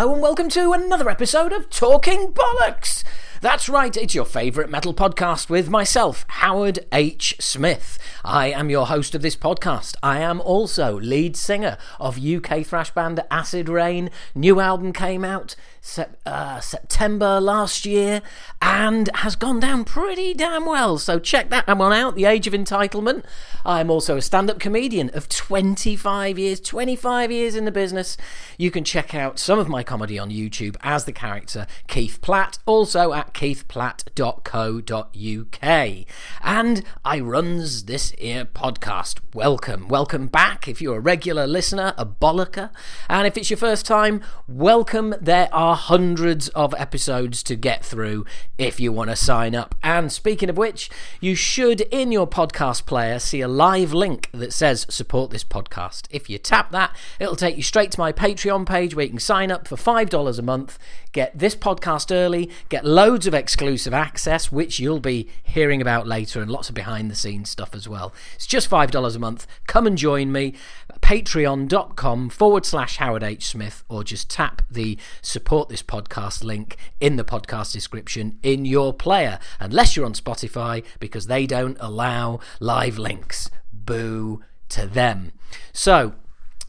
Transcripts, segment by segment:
Hello and welcome to another episode of Talking Bollocks. That's right, it's your favourite metal podcast with myself, Howard H. Smith. I am your host of this podcast. I am also lead singer of UK thrash band Acid Rain. New album came out uh, September last year and has gone down pretty damn well. So check that one out, The Age of Entitlement. I'm also a stand up comedian of 25 years, 25 years in the business. You can check out some of my comedy on YouTube as the character Keith Platt, also at keithplatt.co.uk. And I runs this here podcast. Welcome, welcome back. If you're a regular listener, a bollocker, and if it's your first time, welcome. There are hundreds of episodes to get through if you want to sign up. And speaking of which, you should in your podcast player see a live link that says support this podcast. If you tap that, it'll take you straight to my Patreon page where you can sign up for $5 a month, get this podcast early, get loads of exclusive access, which you'll be hearing about later, and lots of behind the scenes stuff as well. It's just $5 a month. Come and join me. Patreon.com forward slash Howard H. Smith, or just tap the support this podcast link in the podcast description in your player, unless you're on Spotify, because they don't allow live links. Boo to them. So,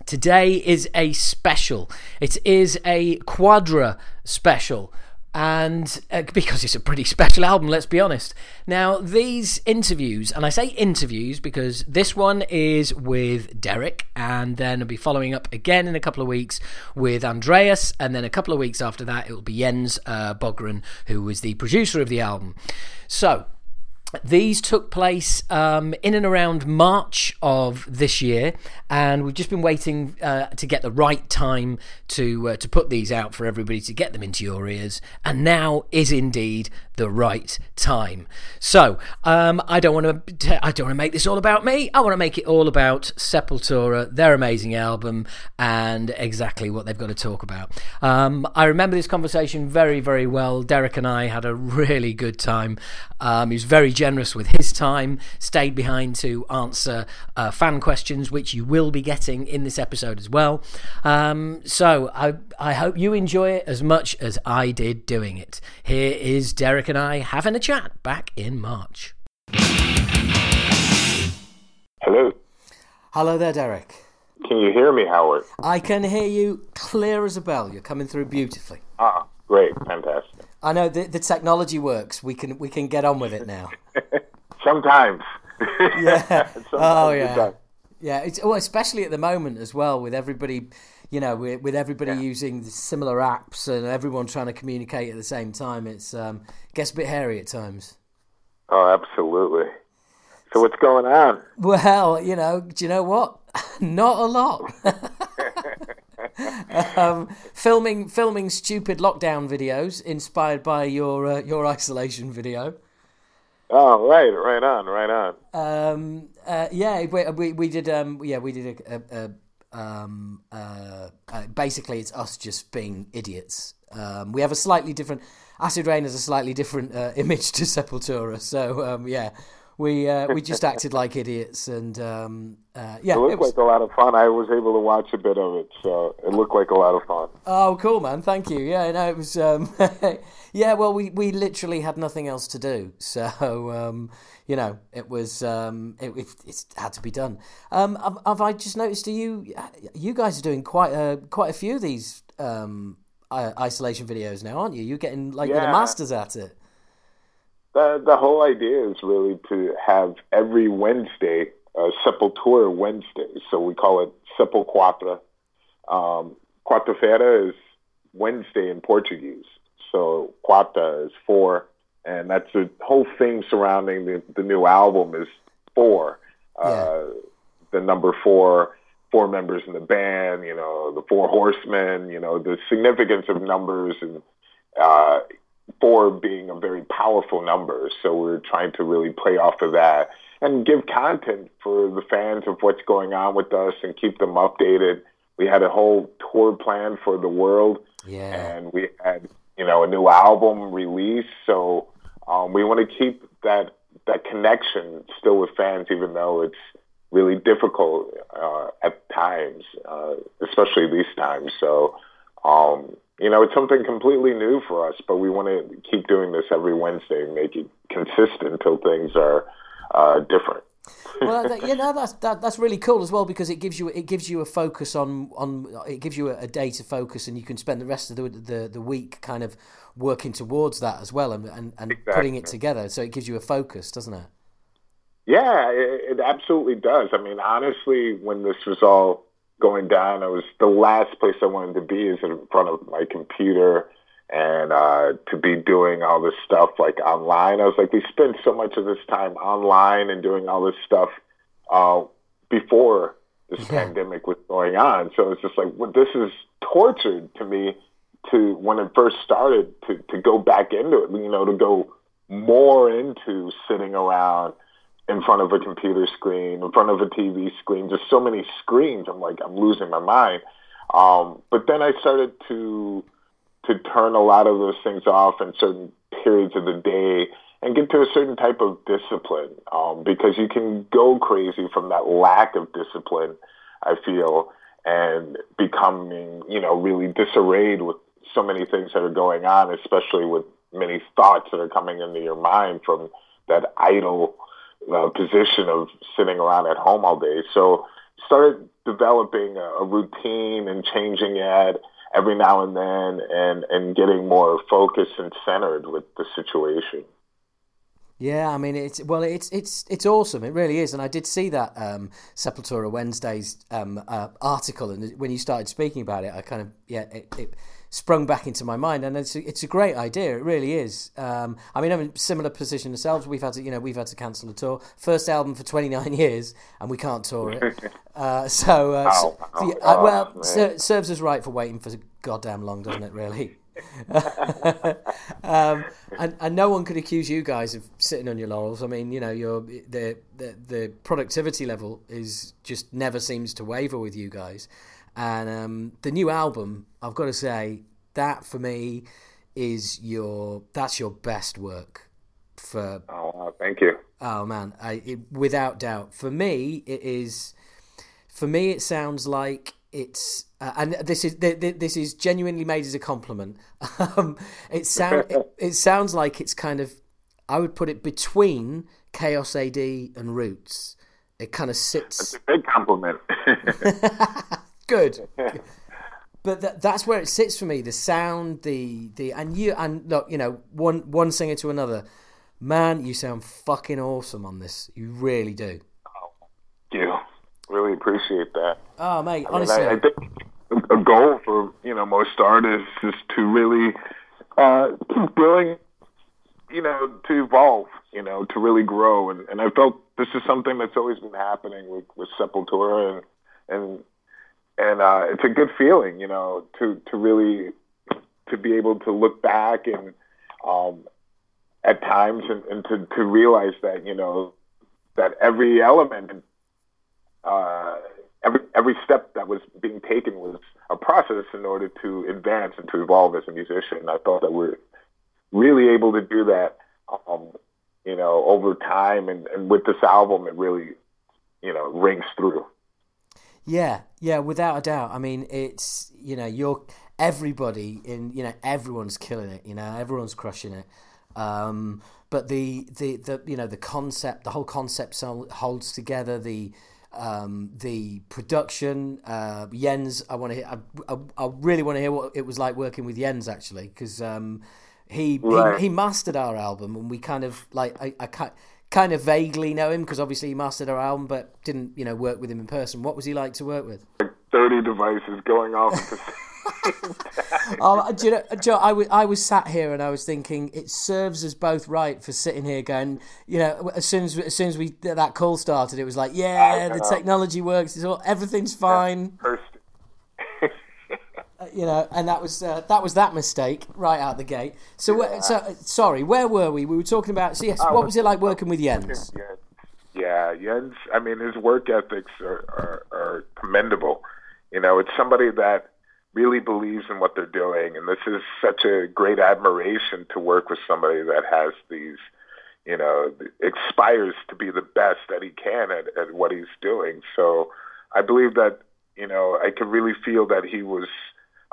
Today is a special. It is a quadra special and uh, because it's a pretty special album, let's be honest. Now, these interviews, and I say interviews because this one is with Derek, and then I'll be following up again in a couple of weeks with Andreas, and then a couple of weeks after that, it will be Jens uh, Bogren, who was the producer of the album. So, these took place um, in and around March of this year, and we've just been waiting uh, to get the right time to uh, to put these out for everybody to get them into your ears. And now is indeed the right time. So um, I don't want to I don't want to make this all about me. I want to make it all about Sepultura, their amazing album, and exactly what they've got to talk about. Um, I remember this conversation very very well. Derek and I had a really good time. Um, he was very generous with his time, stayed behind to answer uh, fan questions, which you will be getting in this episode as well. Um, so I, I hope you enjoy it as much as I did doing it. Here is Derek and I having a chat back in March. Hello. Hello there, Derek. Can you hear me, Howard? I can hear you clear as a bell. You're coming through beautifully. Ah, great, fantastic. I know the, the technology works. We can we can get on with it now. Sometimes. Yeah. Sometimes oh yeah. Yeah. It's well, especially at the moment as well, with everybody, you know, with, with everybody using similar apps and everyone trying to communicate at the same time. It's um, gets a bit hairy at times. Oh, absolutely. So what's going on? Well, you know, do you know what? Not a lot. um, filming filming stupid lockdown videos inspired by your uh, your isolation video. Oh, right, right on, right on. Um, uh, yeah, we, we we did um, yeah we did a, a, a um, uh, uh, basically it's us just being idiots. Um, we have a slightly different Acid Rain has a slightly different uh, image to Sepultura, so um, yeah. We uh, we just acted like idiots, and um, uh, yeah, It looked it was- like a lot of fun. I was able to watch a bit of it, so it looked like a lot of fun. Oh, cool, man! Thank you. Yeah, no, it was. Um, yeah, well, we, we literally had nothing else to do, so um, you know, it was um, it, it, it had to be done. Um, have, have I just noticed? Do you you guys are doing quite a quite a few of these um, isolation videos now, aren't you? You're getting like you're the masters at it. The the whole idea is really to have every Wednesday uh, Sepultura Wednesday. So we call it SepulQuarta. Um, Quarta-feira is Wednesday in Portuguese. So Quarta is four, and that's the whole thing surrounding the, the new album is four. Uh, the number four, four members in the band, you know, the four horsemen, you know, the significance of numbers and uh, four being a very powerful number. So we're trying to really play off of that and give content for the fans of what's going on with us and keep them updated. We had a whole tour plan for the world Yeah, and we had you know a new album release. So um, we want to keep that that connection still with fans, even though it's really difficult uh, at times, uh, especially these times. So um, you know, it's something completely new for us, but we want to keep doing this every Wednesday and make it consistent until things are uh, different. well, you know that's that, that's really cool as well because it gives you it gives you a focus on on it gives you a, a day to focus and you can spend the rest of the the, the week kind of working towards that as well and and, and exactly. putting it together. So it gives you a focus, doesn't it? Yeah, it, it absolutely does. I mean, honestly, when this was all going down. I was the last place I wanted to be is in front of my computer and uh, to be doing all this stuff like online. I was like, we spend so much of this time online and doing all this stuff uh, before this pandemic was going on. So it's just like, well, this is tortured to me to when it first started to, to go back into it, you know, to go more into sitting around in front of a computer screen, in front of a TV screen, just so many screens. I'm like, I'm losing my mind. Um, but then I started to to turn a lot of those things off in certain periods of the day and get to a certain type of discipline um, because you can go crazy from that lack of discipline. I feel and becoming, you know, really disarrayed with so many things that are going on, especially with many thoughts that are coming into your mind from that idle uh, position of sitting around at home all day. So started developing a, a routine and changing it every now and then and, and getting more focused and centered with the situation. Yeah, I mean it's well, it's it's it's awesome. It really is, and I did see that um, Sepultura Wednesdays um, uh, article, and when you started speaking about it, I kind of yeah, it, it sprung back into my mind, and it's a, it's a great idea. It really is. Um, I mean, I'm in a similar position ourselves. We've had to, you know, we've had to cancel a tour. First album for 29 years, and we can't tour it. Uh, so, uh, oh, so, so yeah, oh, well, ser- serves us right for waiting for goddamn long, doesn't it? Really. um, and, and no one could accuse you guys of sitting on your laurels. I mean, you know, your the, the the productivity level is just never seems to waver with you guys. And um, the new album, I've got to say, that for me is your that's your best work for. Oh, thank you. Oh man, I, it, without doubt, for me it is. For me, it sounds like it's uh, and this is this is genuinely made as a compliment. Um, it sound it, it, sounds like it's kind of I would put it between Chaos AD and Roots. It kind of sits. That's a big compliment. good. but that, that's where it sits for me. The sound, the the and you and look, you know, one one singer to another. Man, you sound fucking awesome on this. You really do. Oh, you. Really appreciate that. Oh, mate, I honestly, mean, I, I, think a goal for you know most artists is to really uh, keep doing, you know, to evolve, you know, to really grow. And, and I felt this is something that's always been happening with with Sepultura and and and uh, it's a good feeling, you know, to to really to be able to look back and um, at times and, and to to realize that you know that every element, uh, every every step that was being taken was a process in order to advance and to evolve as a musician. I thought that we're really able to do that, um, you know, over time, and, and with this album, it really, you know, rings through. Yeah, yeah, without a doubt. I mean, it's you know, you're everybody in you know everyone's killing it. You know, everyone's crushing it. Um, but the, the the you know the concept, the whole concept holds together. The um, the production, uh, Jens. I want to. I, I, I, really want to hear what it was like working with Jens actually, because um, he, right. he he mastered our album, and we kind of like I, I kind of vaguely know him because obviously he mastered our album, but didn't you know work with him in person. What was he like to work with? Like Thirty devices going off. oh, do you know, Joe, I, w- I was sat here and I was thinking it serves us both right for sitting here going, you know, as soon as as soon as we that call started, it was like, yeah, the technology works, it's all everything's fine. You know, and that was uh, that was that mistake right out the gate. So, yeah. so sorry, where were we? We were talking about. So yes, oh, what was it like working with Jens? Yeah, Jens. I mean, his work ethics are, are, are commendable. You know, it's somebody that really believes in what they're doing, and this is such a great admiration to work with somebody that has these. You know, aspires to be the best that he can at, at what he's doing. So, I believe that you know I could really feel that he was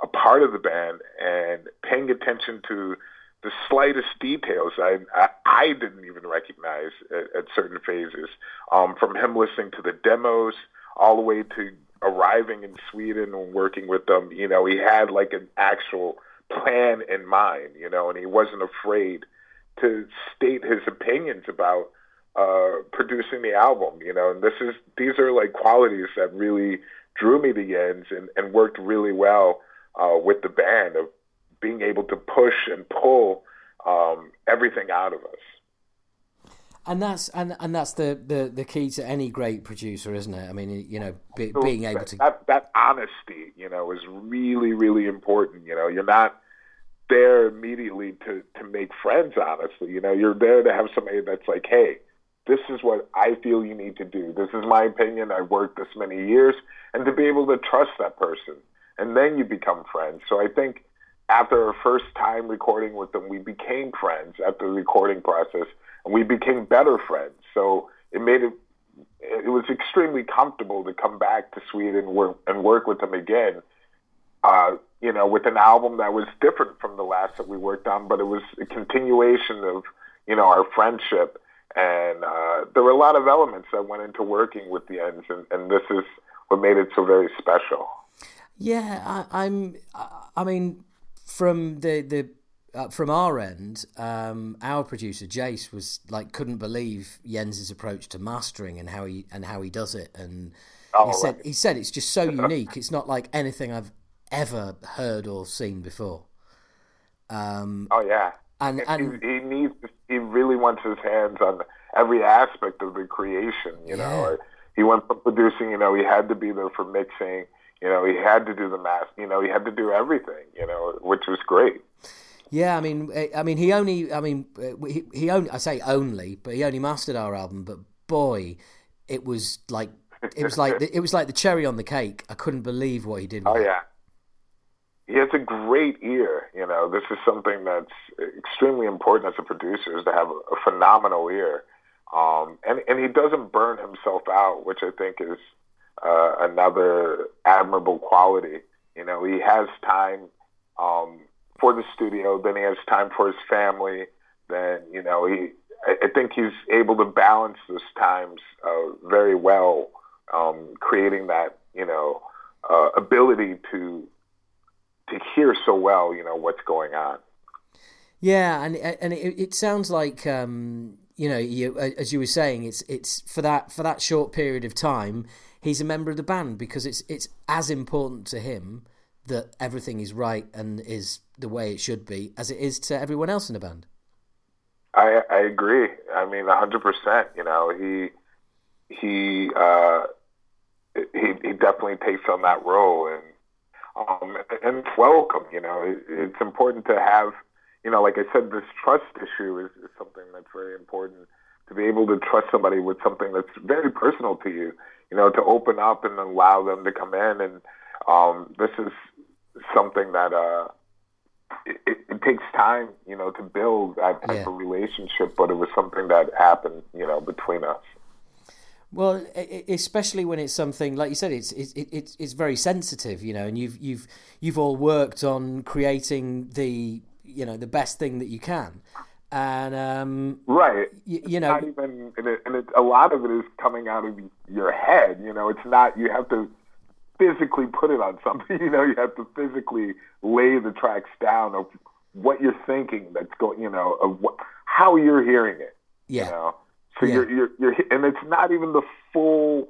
a part of the band and paying attention to the slightest details I, I, I didn't even recognize at, at certain phases. Um, from him listening to the demos all the way to arriving in Sweden and working with them, you know, he had like an actual plan in mind, you know, and he wasn't afraid to state his opinions about uh, producing the album, you know, and this is these are like qualities that really drew me to Jens and, and worked really well uh, with the band of being able to push and pull um, everything out of us. And that's and and that's the, the, the key to any great producer, isn't it? I mean, you know, be, being able to that that honesty, you know, is really really important. You know, you're not there immediately to to make friends. Honestly, you know, you're there to have somebody that's like, hey, this is what I feel you need to do. This is my opinion. I worked this many years, and to be able to trust that person, and then you become friends. So I think after our first time recording with them, we became friends after the recording process, and we became better friends. So it made it it was extremely comfortable to come back to Sweden and work, and work with them again. Uh, you know, with an album that was different from the last that we worked on, but it was a continuation of you know our friendship. And uh, there were a lot of elements that went into working with the ends, and, and this is what made it so very special. Yeah, I, I'm. I mean, from the the uh, from our end, um, our producer Jace was like couldn't believe Jens's approach to mastering and how he and how he does it, and oh, he said he said it's just so unique. It's not like anything I've ever heard or seen before. Um, oh yeah, and and he, he, needs he really wants his hands on every aspect of the creation. You yeah. know, he went from producing. You know, he had to be there for mixing you know, he had to do the math. You know, he had to do everything. You know, which was great. Yeah, I mean, eh, I mean, he only, I mean, eh, he, he only, I say only, but he only mastered our album. But boy, it was like, it was like, it was like the cherry on the cake. I couldn't believe what he did. oh yeah, he has a great ear. You know, this is something that's extremely important as a producer is to have a phenomenal ear. Um, and and he doesn't burn himself out, which I think is uh, another admirable quality. You know, he has time um, for the studio, then he has time for his family. Then you know, he I, think he's able to balance those times uh, very well, um, creating that you know uh, ability to to hear so well. You know what's going on. Yeah, and and it, it sounds like um, you know, you, as you were saying, it's it's for that for that short period of time he's a member of the band because it's it's as important to him that everything is right and is the way it should be as it is to everyone else in the band. I I agree. I mean, hundred percent. You know, he he uh, he he definitely takes on that role and um and it's welcome. You know, it, it's important to have. You know, like I said, this trust issue is, is something that's very important to be able to trust somebody with something that's very personal to you you know, to open up and allow them to come in. And um, this is something that uh, it, it, takes time, you know, to build that type yeah. of relationship. But it was something that happened, you know, between us. Well, especially when it's something like you said, it's it's it's it's very sensitive, you know, and you've you've you've all worked on creating the you know the best thing that you can and um, right, you, you know, not even, and, it, and it, a lot of it is coming out of your head. You know, it's not you have to physically put it on something. You know, you have to physically lay the tracks down of what you're thinking. That's going, you know, of what how you're hearing it. Yeah. You know? So yeah. you're, you're you're and it's not even the full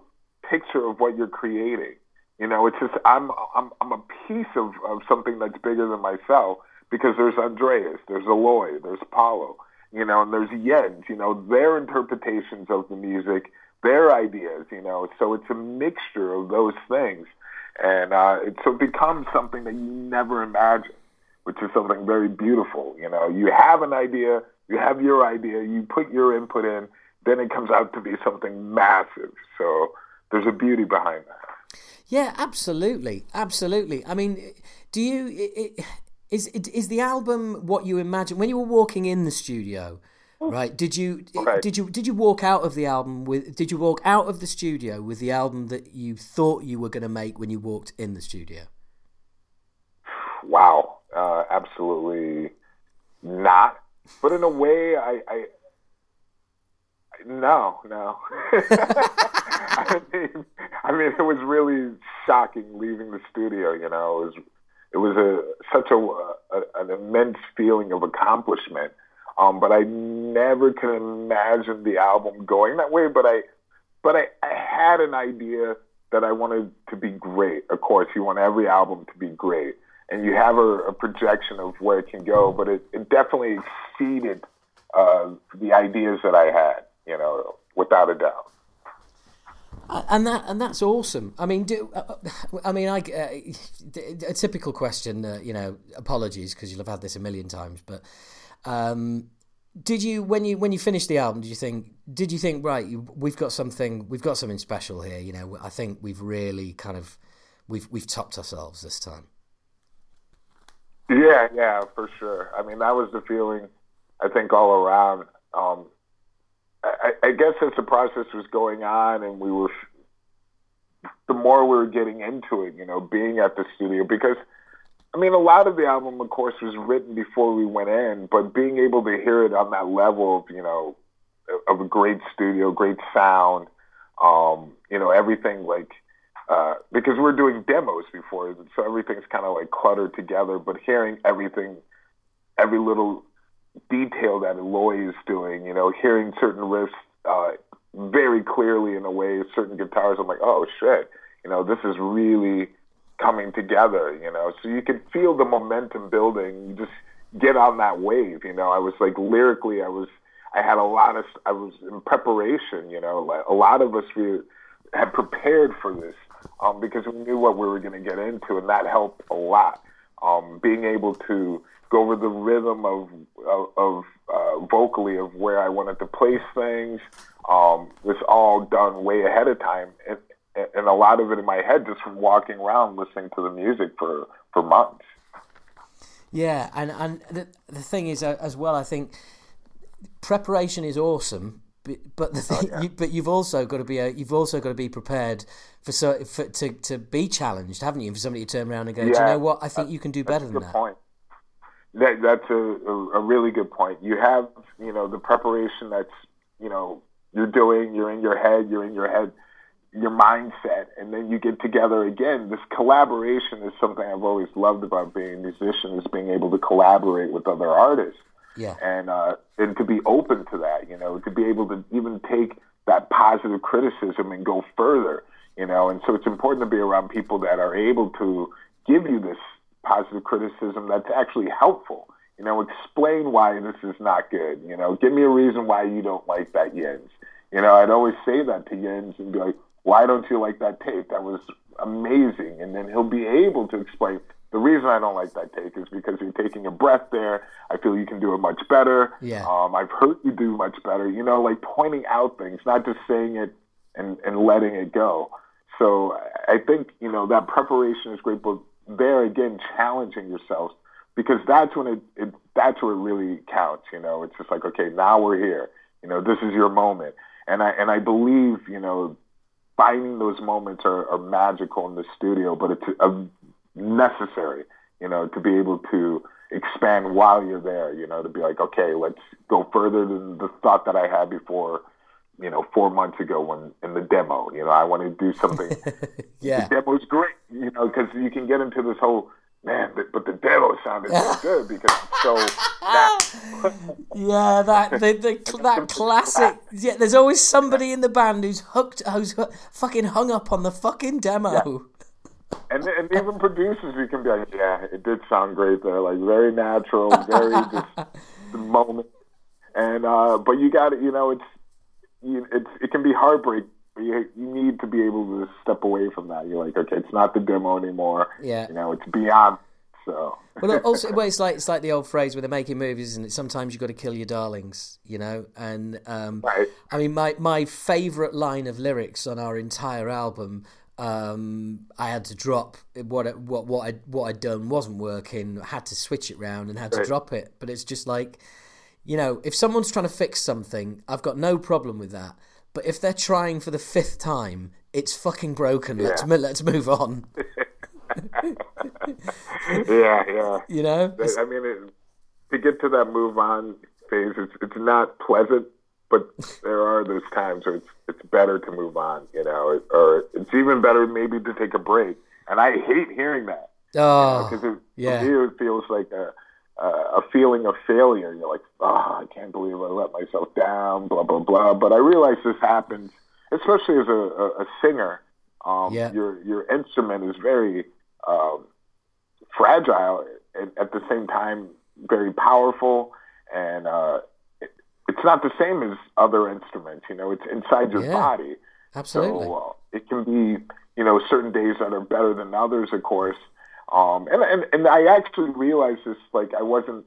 picture of what you're creating. You know, it's just I'm I'm I'm a piece of of something that's bigger than myself because there's Andreas, there's Eloy, there's Paulo, you know, and there's Jens, you know, their interpretations of the music, their ideas, you know. So it's a mixture of those things, and uh, it so it becomes something that you never imagined, which is something very beautiful. You know, you have an idea, you have your idea, you put your input in, then it comes out to be something massive. So there's a beauty behind that. Yeah, absolutely, absolutely. I mean, do you? It, is is the album what you imagine when you were walking in the studio? Right? Did you okay. did you did you walk out of the album with did you walk out of the studio with the album that you thought you were going to make when you walked in the studio? wow, uh, absolutely not. But in a way, I, I no, no. I mean, I mean, it was really shocking leaving the studio. You know, it was it was a such a, a an immense feeling of accomplishment. Um, but I never could imagine the album going that way. But I, but I, I had an idea that I wanted to be great. Of course, you want every album to be great, and you have a, a projection of where it can go. But it, it definitely exceeded uh, the ideas that I had. You know, without a doubt and that and that's awesome. I mean, do uh, I mean I uh, a typical question? Uh, you know, apologies because you'll have had this a million times, but um, did you when you when you finished the album? Did you think? Did you think right? We've got something. We've got something special here. You know, I think we've really kind of we've we've topped ourselves this time. Yeah, yeah, for sure. I mean, that was the feeling. I think all around. Um, I, I guess as the process was going on and we were, the more we were getting into it, you know, being at the studio, because, I mean, a lot of the album, of course, was written before we went in, but being able to hear it on that level of, you know, of a great studio, great sound, um, you know, everything like, uh, because we're doing demos before, so everything's kind of like cluttered together, but hearing everything, every little detail that Eloy is doing, you know, hearing certain riffs uh, very clearly in a way, certain guitars, I'm like, oh shit, you know, this is really coming together, you know. So you can feel the momentum building. You just get on that wave, you know. I was like lyrically, I was, I had a lot of, I was in preparation, you know. Like a lot of us we had prepared for this um, because we knew what we were going to get into, and that helped a lot. Um, being able to go over the rhythm of of, of uh, vocally of where I wanted to place things. Um, was all done way ahead of time, and, and a lot of it in my head just from walking around listening to the music for for months. Yeah, and and the the thing is uh, as well, I think preparation is awesome, but the thing, oh, yeah. you, but you've also got to be a, you've also got to be prepared for so for to to be challenged, haven't you? For somebody to turn around and go, yeah, do you know what? I think you can do better than that. Point. That that's a, a, a really good point. You have you know the preparation that's you know you're doing. You're in your head. You're in your head. Your mindset, and then you get together again. This collaboration is something I've always loved about being a musician is being able to collaborate with other artists. Yeah. And uh, and to be open to that, you know, to be able to even take that positive criticism and go further, you know. And so it's important to be around people that are able to give you this positive criticism that's actually helpful. You know, explain why this is not good. You know, give me a reason why you don't like that Jens. You know, I'd always say that to Jens and be like, why don't you like that tape? That was amazing. And then he'll be able to explain the reason I don't like that take is because you're taking a breath there. I feel you can do it much better. Yeah. Um, I've heard you do much better. You know, like pointing out things, not just saying it and, and letting it go. So I think, you know, that preparation is great, but there again challenging yourself because that's when it, it that's where it really counts. You know, it's just like okay, now we're here. You know, this is your moment, and I and I believe you know finding those moments are, are magical in the studio, but it's a, necessary. You know, to be able to expand while you're there. You know, to be like okay, let's go further than the thought that I had before you know, four months ago when in the demo. You know, I want to do something. yeah, the demo's great. You know, because you can get into this whole man, but, but the demo sounded so good because it's so. Yeah, that the, the, that classic. Yeah, there's always somebody in the band who's hooked, who's fucking hung up on the fucking demo. Yeah. And, and even producers, we can be like, yeah, it did sound great there, like very natural, very just the moment. And uh, but you got it, you know, it's you, it's it can be heartbreaking. You, you need to be able to step away from that. You're like, okay, it's not the demo anymore. Yeah, you know, it's beyond. So. well, also, well, it's like it's like the old phrase where they're making movies, and sometimes you've got to kill your darlings, you know. And um, right. I mean, my my favorite line of lyrics on our entire album um, I had to drop what what what I what I'd done wasn't working. Had to switch it round and had to drop it. But it's just like you know, if someone's trying to fix something, I've got no problem with that. But if they're trying for the fifth time, it's fucking broken. Yeah. Let's let's move on. yeah, yeah. You know, I mean, it, to get to that move on phase, it's it's not pleasant, but there are those times where it's it's better to move on, you know, or it's even better maybe to take a break. And I hate hearing that. Oh, because you know, yeah. me it feels like a a feeling of failure. You're like, oh, I can't believe I let myself down, blah blah blah. But I realize this happens, especially as a, a, a singer. Um, Yeah. Your your instrument is very um, fragile, and at the same time very powerful, and uh, it, it's not the same as other instruments. You know, it's inside your Yeah. body. absolutely. So uh, it can be, you know, certain days that are better than others, of course. Um, and, and and I actually realized this, like I wasn't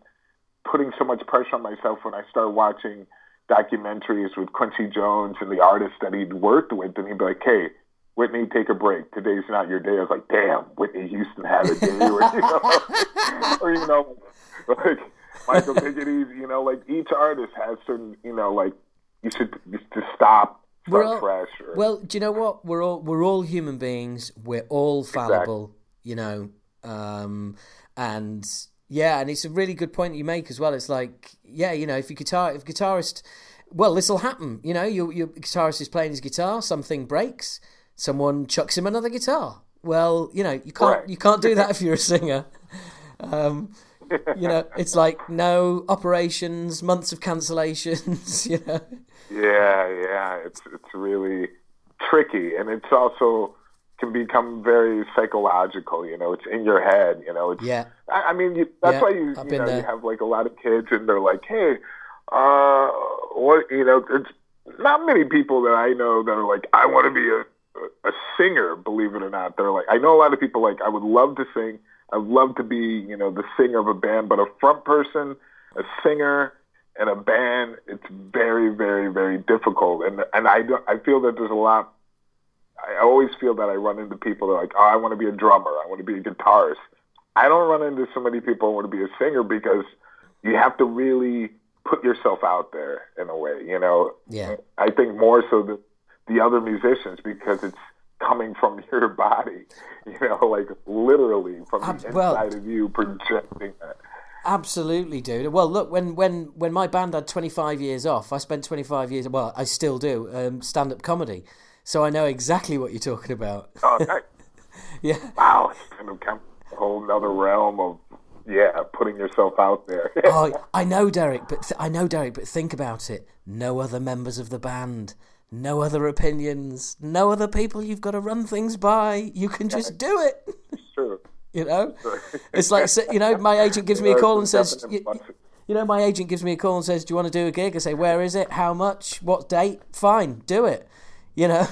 putting so much pressure on myself when I started watching documentaries with Quincy Jones and the artists that he'd worked with, and he'd be like, "Hey, Whitney, take a break. Today's not your day." I was like, "Damn, Whitney Houston had a day," or you know, or you know, like Michael, take it easy. You know, like each artist has certain, you know, like you should just stop, We're all- Or, Well, do you know what? We're all we're all human beings. We're all fallible, you know. Um, and yeah, and it's a really good point you make as well. It's like, yeah, you know, if you guitar, if guitarist, well, this will happen. You know, your your guitarist is playing his guitar, something breaks, someone chucks him another guitar. Well, you know, you can't Right. you can't do that if you're a singer. Um, you know, it's like no operations, months of cancellations. You know, Yeah, yeah, it's it's really tricky, and it's also can become very psychological. You know, it's in your head. You know, it's. yeah, I, I mean, you, that's Yeah, why you you know you have like a lot of kids, and they're like, hey, uh, what you know? It's not many people that I know that are like, I want to be a a singer. Believe it or not, they're like, I know a lot of people like, I would love to sing. I'd love to be, you know, the singer of a band, but a front person, a singer, and a band, it's very, very, very difficult. And and I don't, I feel that there's a lot. I always feel that I run into people that are like, oh, I want to be a drummer, I want to be a guitarist. I don't run into so many people who want to be a singer because you have to really put yourself out there in a way, you know. Yeah. I think more so than the other musicians because it's coming from your body, you know, like literally from the Ab- inside well- of you projecting that. Absolutely, dude. Well, look, when when when my band had 25 years off, I spent 25 years. Well, I still do um, stand up comedy, so I know exactly what you're talking about. Oh, nice. Yeah, wow, it's kind of come a whole nother realm of yeah, putting yourself out there. oh, I know, Derek. But th- I know, Derek. But think about it. No other members of the band. No other opinions. No other people you've got to run things by. You can just do it. it's true. You know, it's like you know, my agent gives me a call and says, you, you know, my agent gives me a call and says, "Do you want to do a gig?" I say, "Where is it? How much? What date? Fine, do it." You know,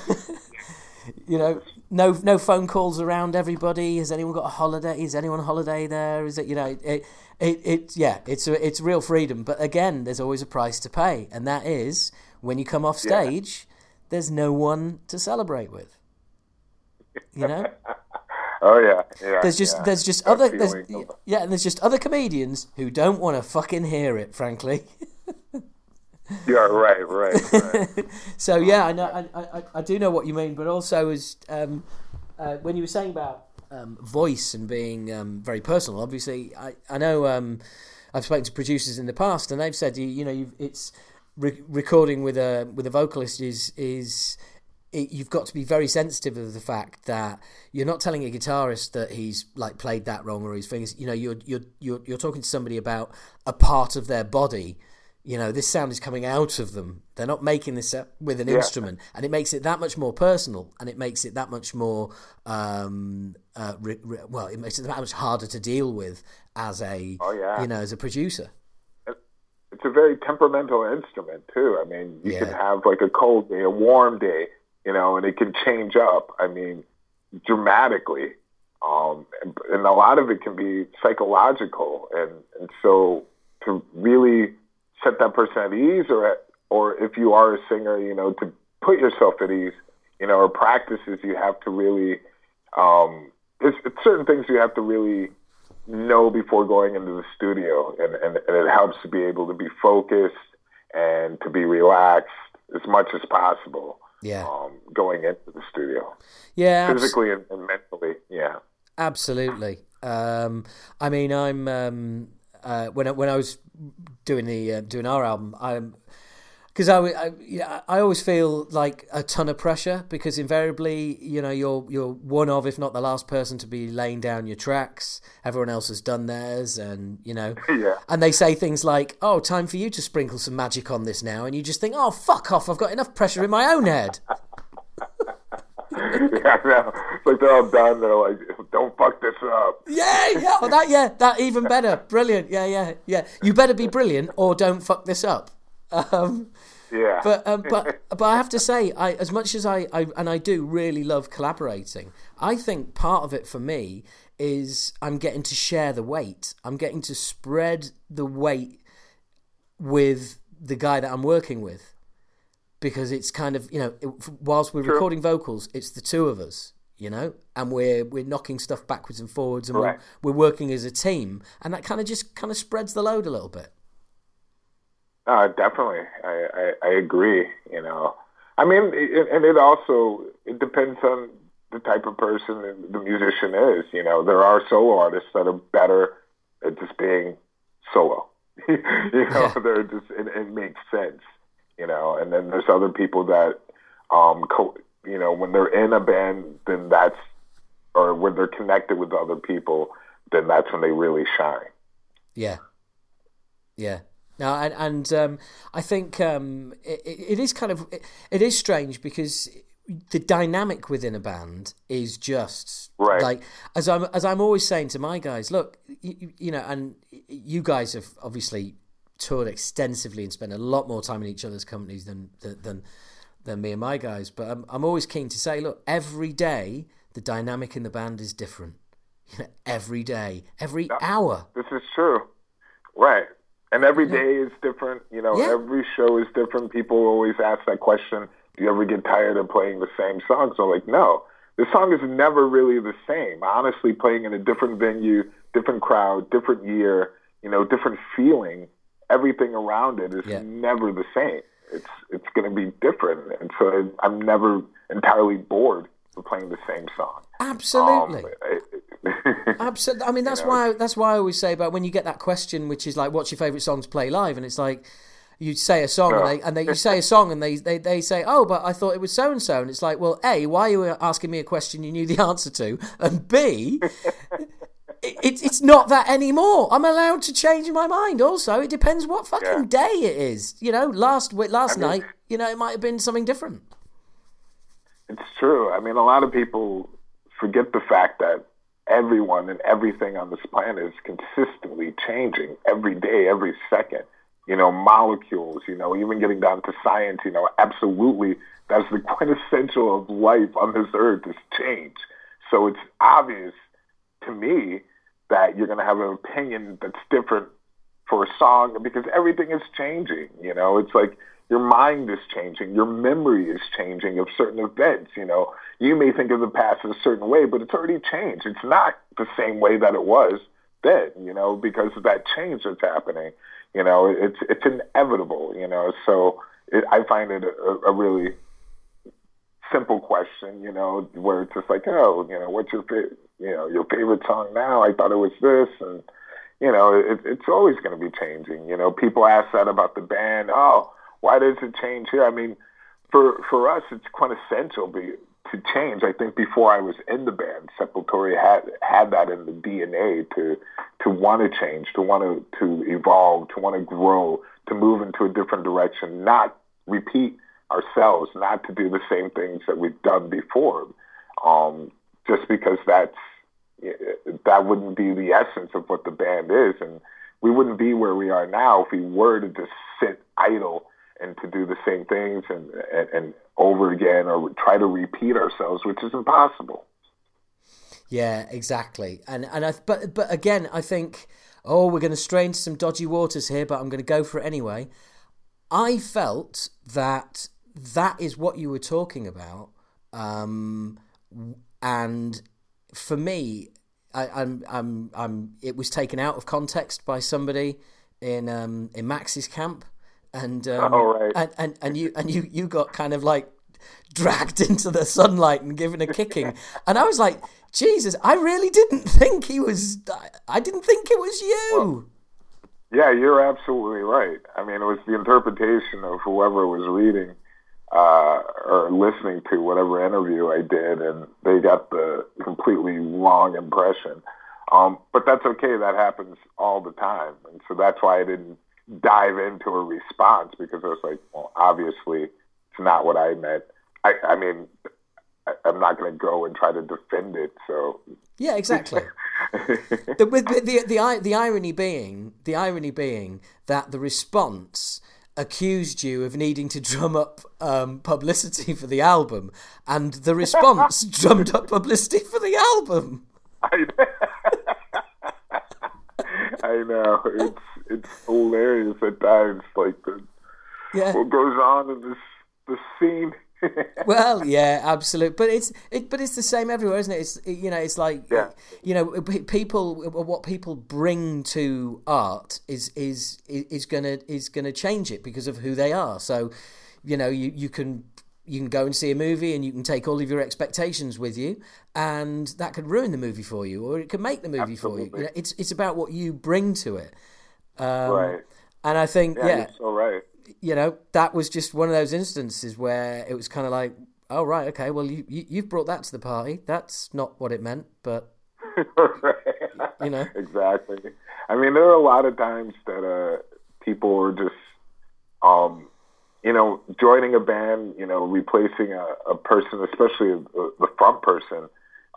you know, no no phone calls around everybody. Has anyone got a holiday? Is anyone on holiday there? Is it you know it it, it yeah it's a, it's real freedom. But again, there's always a price to pay, and that is when you come off Yeah. stage, there's no one to celebrate with. You know. Oh yeah, yeah. There's just yeah. there's just That other there's, yeah, and there's just other comedians who don't want to fucking hear it, frankly. yeah, right, right, right. So yeah, I know I, I, I do know what you mean, but also as um, uh, when you were saying about um, voice and being um, very personal, obviously I I know um, I've spoken to producers in the past, and they've said you you know it's re- recording with a with a vocalist is is it, you've got to be very sensitive of the fact that you're not telling a guitarist that he's like played that wrong or his fingers. You know, you're you're you're you're talking to somebody about a part of their body. You know, this sound is coming out of them. They're not making this up with an Yeah. instrument, and it makes it that much more personal, and it makes it that much more um, uh, re- re- well, it makes it that much harder to deal with as a Oh, yeah. you know as a producer. it's a very temperamental instrument too. I mean, you can have like a cold day, a warm day, you know, and it can change up. I mean, dramatically, um, and, and a lot of it can be psychological, and and so to really set that person at ease, or at, or if you are a singer, you know, to put yourself at ease, you know, or practices, you have to really, um, it's, it's certain things you have to really know before going into the studio and, and, and it helps to be able to be focused and to be relaxed as much as possible Yeah, um, going into the studio. Yeah, abs- physically and, and mentally yeah. Absolutely, Um, I mean, I'm um, uh, when I, when I was doing the uh, doing our album, I'm because I, I, yeah, I always feel like a ton of pressure because invariably, you know, you're you're one of, if not the last person to be laying down your tracks. Everyone else has done theirs, and you know, yeah. And they say things like, "Oh, time for you to sprinkle some magic on this now," and you just think, "Oh, fuck off! I've got enough pressure in my own head." yeah, no. Like they're all done. They're like, "Don't fuck this up." Yeah, yeah, oh, that, yeah, that even better. Brilliant. Yeah, yeah, yeah. You better be brilliant or don't fuck this up. Um, yeah. But um, but but I have to say, I as much as I, I and I do really love collaborating. I think part of it for me is I'm getting to share the weight. I'm getting to spread the weight with the guy that I'm working with because it's kind of you know whilst we're recording vocals, it's the two of us, you know, and we're we're knocking stuff backwards and forwards, and right. we're, we're working as a team, and that kind of just kind of spreads the load a little bit. Uh, definitely, I, I, I agree. You know, I mean, it, and it also it depends on the type of person the musician is. You know, there are solo artists that are better at just being solo. you know, yeah. they're just it, it makes sense. You know, and then there's other people that, um, co- you know, when they're in a band, then that's, or when they're connected with other people, then that's when they really shine. Yeah. Yeah. Now, and, and um, I think um, it, it is kind of it, it is strange because the dynamic within a band is just right. like as I'm as I'm always saying to my guys, look, you, you know, and you guys have obviously toured extensively and spent a lot more time in each other's companies than than than me and my guys. But I'm I'm always keen to say, look, every day the dynamic in the band is different. You know, every day, every yeah, hour. This is true, right? And every day is different. You know, Yeah. every show is different. People always ask that question: Do you ever get tired of playing the same songs? I'm like, no. The song is never really the same. Honestly, playing in a different venue, different crowd, different year, you know, different feeling. Everything around it is Yeah. never the same. It's it's going to be different, and so I'm never entirely bored of playing the same song. Absolutely. Um, it- Absolutely. I mean, that's You know, why that's why I always say about when you get that question, which is like, "What's your favorite song to play live?" And it's like you say a song and they and they, you say a song and they, they they say, "Oh, but I thought it was so and so," and it's like, well, a, why are you asking me a question you knew the answer to, and b, it, it's it's not that anymore. I'm allowed to change my mind. Also, it depends what fucking Yeah. day it is. You know, last last I mean- night, you know, it might have been something different. It's true. I mean, a lot of people forget the fact that everyone and everything on this planet is consistently changing every day, every second. You know, molecules, you know, even getting down to science, you know, absolutely that's the quintessential of life on this earth is change. So it's obvious to me that you're going to have an opinion that's different for a song because everything is changing. You know, it's like your mind is changing, your memory is changing of certain events. You know, you may think of the past in a certain way, but it's already changed. It's not the same way that it was then. You know, because of that change that's happening. You know, it's it's inevitable. You know, so it, I find it a, a really simple question. You know, where it's just like, oh, you know, what's your favorite? You know, your favorite song now? I thought it was this, and you know, it, it's always going to be changing. You know, people ask that about the band. Oh, why does it change here? I mean, for for us, it's quintessential be, to change. I think before I was in the band, Sepultura had had that in the DNA to to want to change, to want to to evolve, to want to grow, to move into a different direction, not repeat ourselves, not to do the same things that we've done before. Um, just because that's that wouldn't be the essence of what the band is, and we wouldn't be where we are now if we were to just sit idle and to do the same things and, and, and over again or try to repeat ourselves, which is impossible. Yeah, exactly. And and I but but again, I think oh, we're going to stray into some dodgy waters here, but I'm going to go for it anyway. I felt that that is what you were talking about, um, and for me, I, I'm I'm I'm. It was taken out of context by somebody in um, in Max's camp, and um, Oh, right. and, and and you and you you got kind of like dragged into the sunlight and given a kicking. And I was like, Jesus, I really didn't think he was. I didn't think it was you. Well, yeah, you're absolutely right. I mean, it was the interpretation of whoever was reading uh, or listening to whatever interview I did, and they got the completely wrong impression. Um, but that's okay. That happens all the time, and so that's why I didn't dive into a response because I was like, well, obviously it's not what I meant. I, I mean, I, am not going to go and try to defend it. So yeah, exactly. the, with the, the the the irony being the irony being that the response accused you of needing to drum up um, publicity for the album, and the response drummed up publicity for the album. I, know. I know it's it's hilarious at times, like the yeah. what goes on in this the scene. Well, yeah, absolutely. But it's it, but it's the same everywhere, isn't it? It's you know, it's like yeah. you know, people what people bring to art is is is gonna is gonna change it because of who they are. So, you know, you you can you can go and see a movie and you can take all of your expectations with you and that could ruin the movie for you or it could make the movie Absolutely. for you. you know, it's it's about what you bring to it. Um, right. And I think yeah, yeah so right you know, that was just one of those instances where it was kind of like, oh right, okay, well you, you have brought that to the party. That's not what it meant, but you know, exactly. I mean, there are a lot of times that uh, people are just, um, you know, joining a band, you know, replacing a, a person, especially a, a, the front person.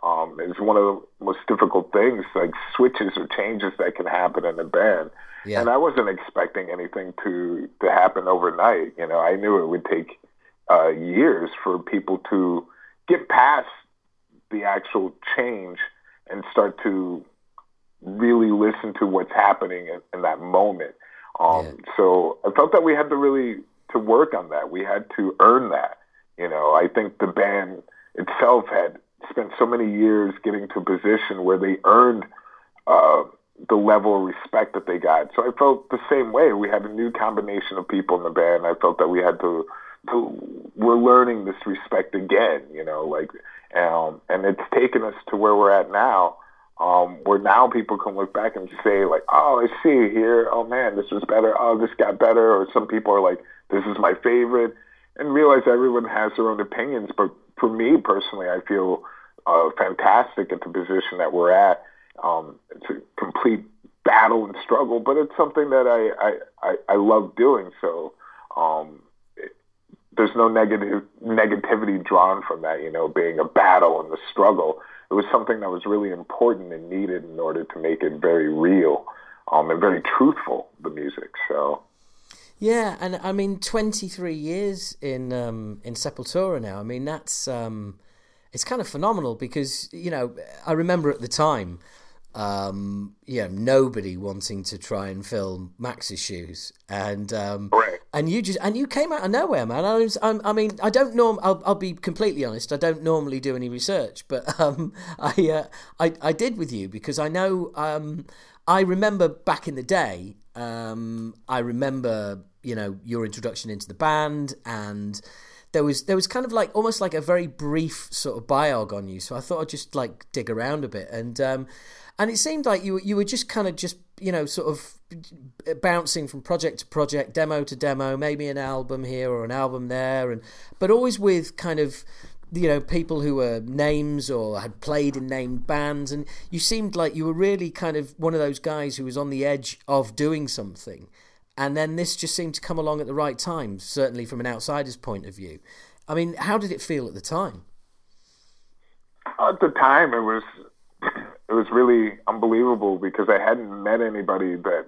Um, is one of the most difficult things, like switches or changes that can happen in a band. Yeah. And I wasn't expecting anything to to happen overnight. You know, I knew it would take uh, years for people to get past the actual change and start to really listen to what's happening in, in that moment. Um, yeah. So I felt that we had to really to work on that. We had to earn that. You know, I think the band itself had spent so many years getting to a position where they earned uh, the level of respect that they got. So I felt the same way. We had a new combination of people in the band. I felt that we had to, to we're learning this respect again, you know, like, um, and it's taken us to where we're at now, um, where now people can look back and say like, oh, I see here, oh man, this was better, oh, this got better, or some people are like, this is my favorite, and realize everyone has their own opinions. But for me personally, I feel uh, fantastic at the position that we're at um, it's a complete battle and struggle, but it's something that I I, I, I love doing. So um, it, there's no negative negativity drawn from that. You know, being a battle and the struggle. It was something that was really important and needed in order to make it very real um, and very truthful. The music. So. Yeah, and I mean, 23 years in um, in Sepultura now. I mean, that's um, it's kind of phenomenal because you know I remember at the time um, you know, nobody wanting to try and film Max's shoes, and um, right. and you just and you came out of nowhere, man. I, was, I, I mean, I don't norm. I'll, I'll be completely honest. I don't normally do any research, but um, I, uh, I I did with you because I know. Um, I remember back in the day. Um, I remember you know your introduction into the band and there was there was kind of like almost like a very brief sort of biog on you. So I thought I'd just like dig around a bit and um, and it seemed like you you were just kind of just you know sort of bouncing from project to project, demo to demo, maybe an album here or an album there, and but always with kind of you know people who were names or had played in named bands, and you seemed like you were really kind of one of those guys who was on the edge of doing something, and then this just seemed to come along at the right time, certainly from an outsider's point of view. I mean, how did it feel at the time? At the time, it was it was really unbelievable because I hadn't met anybody that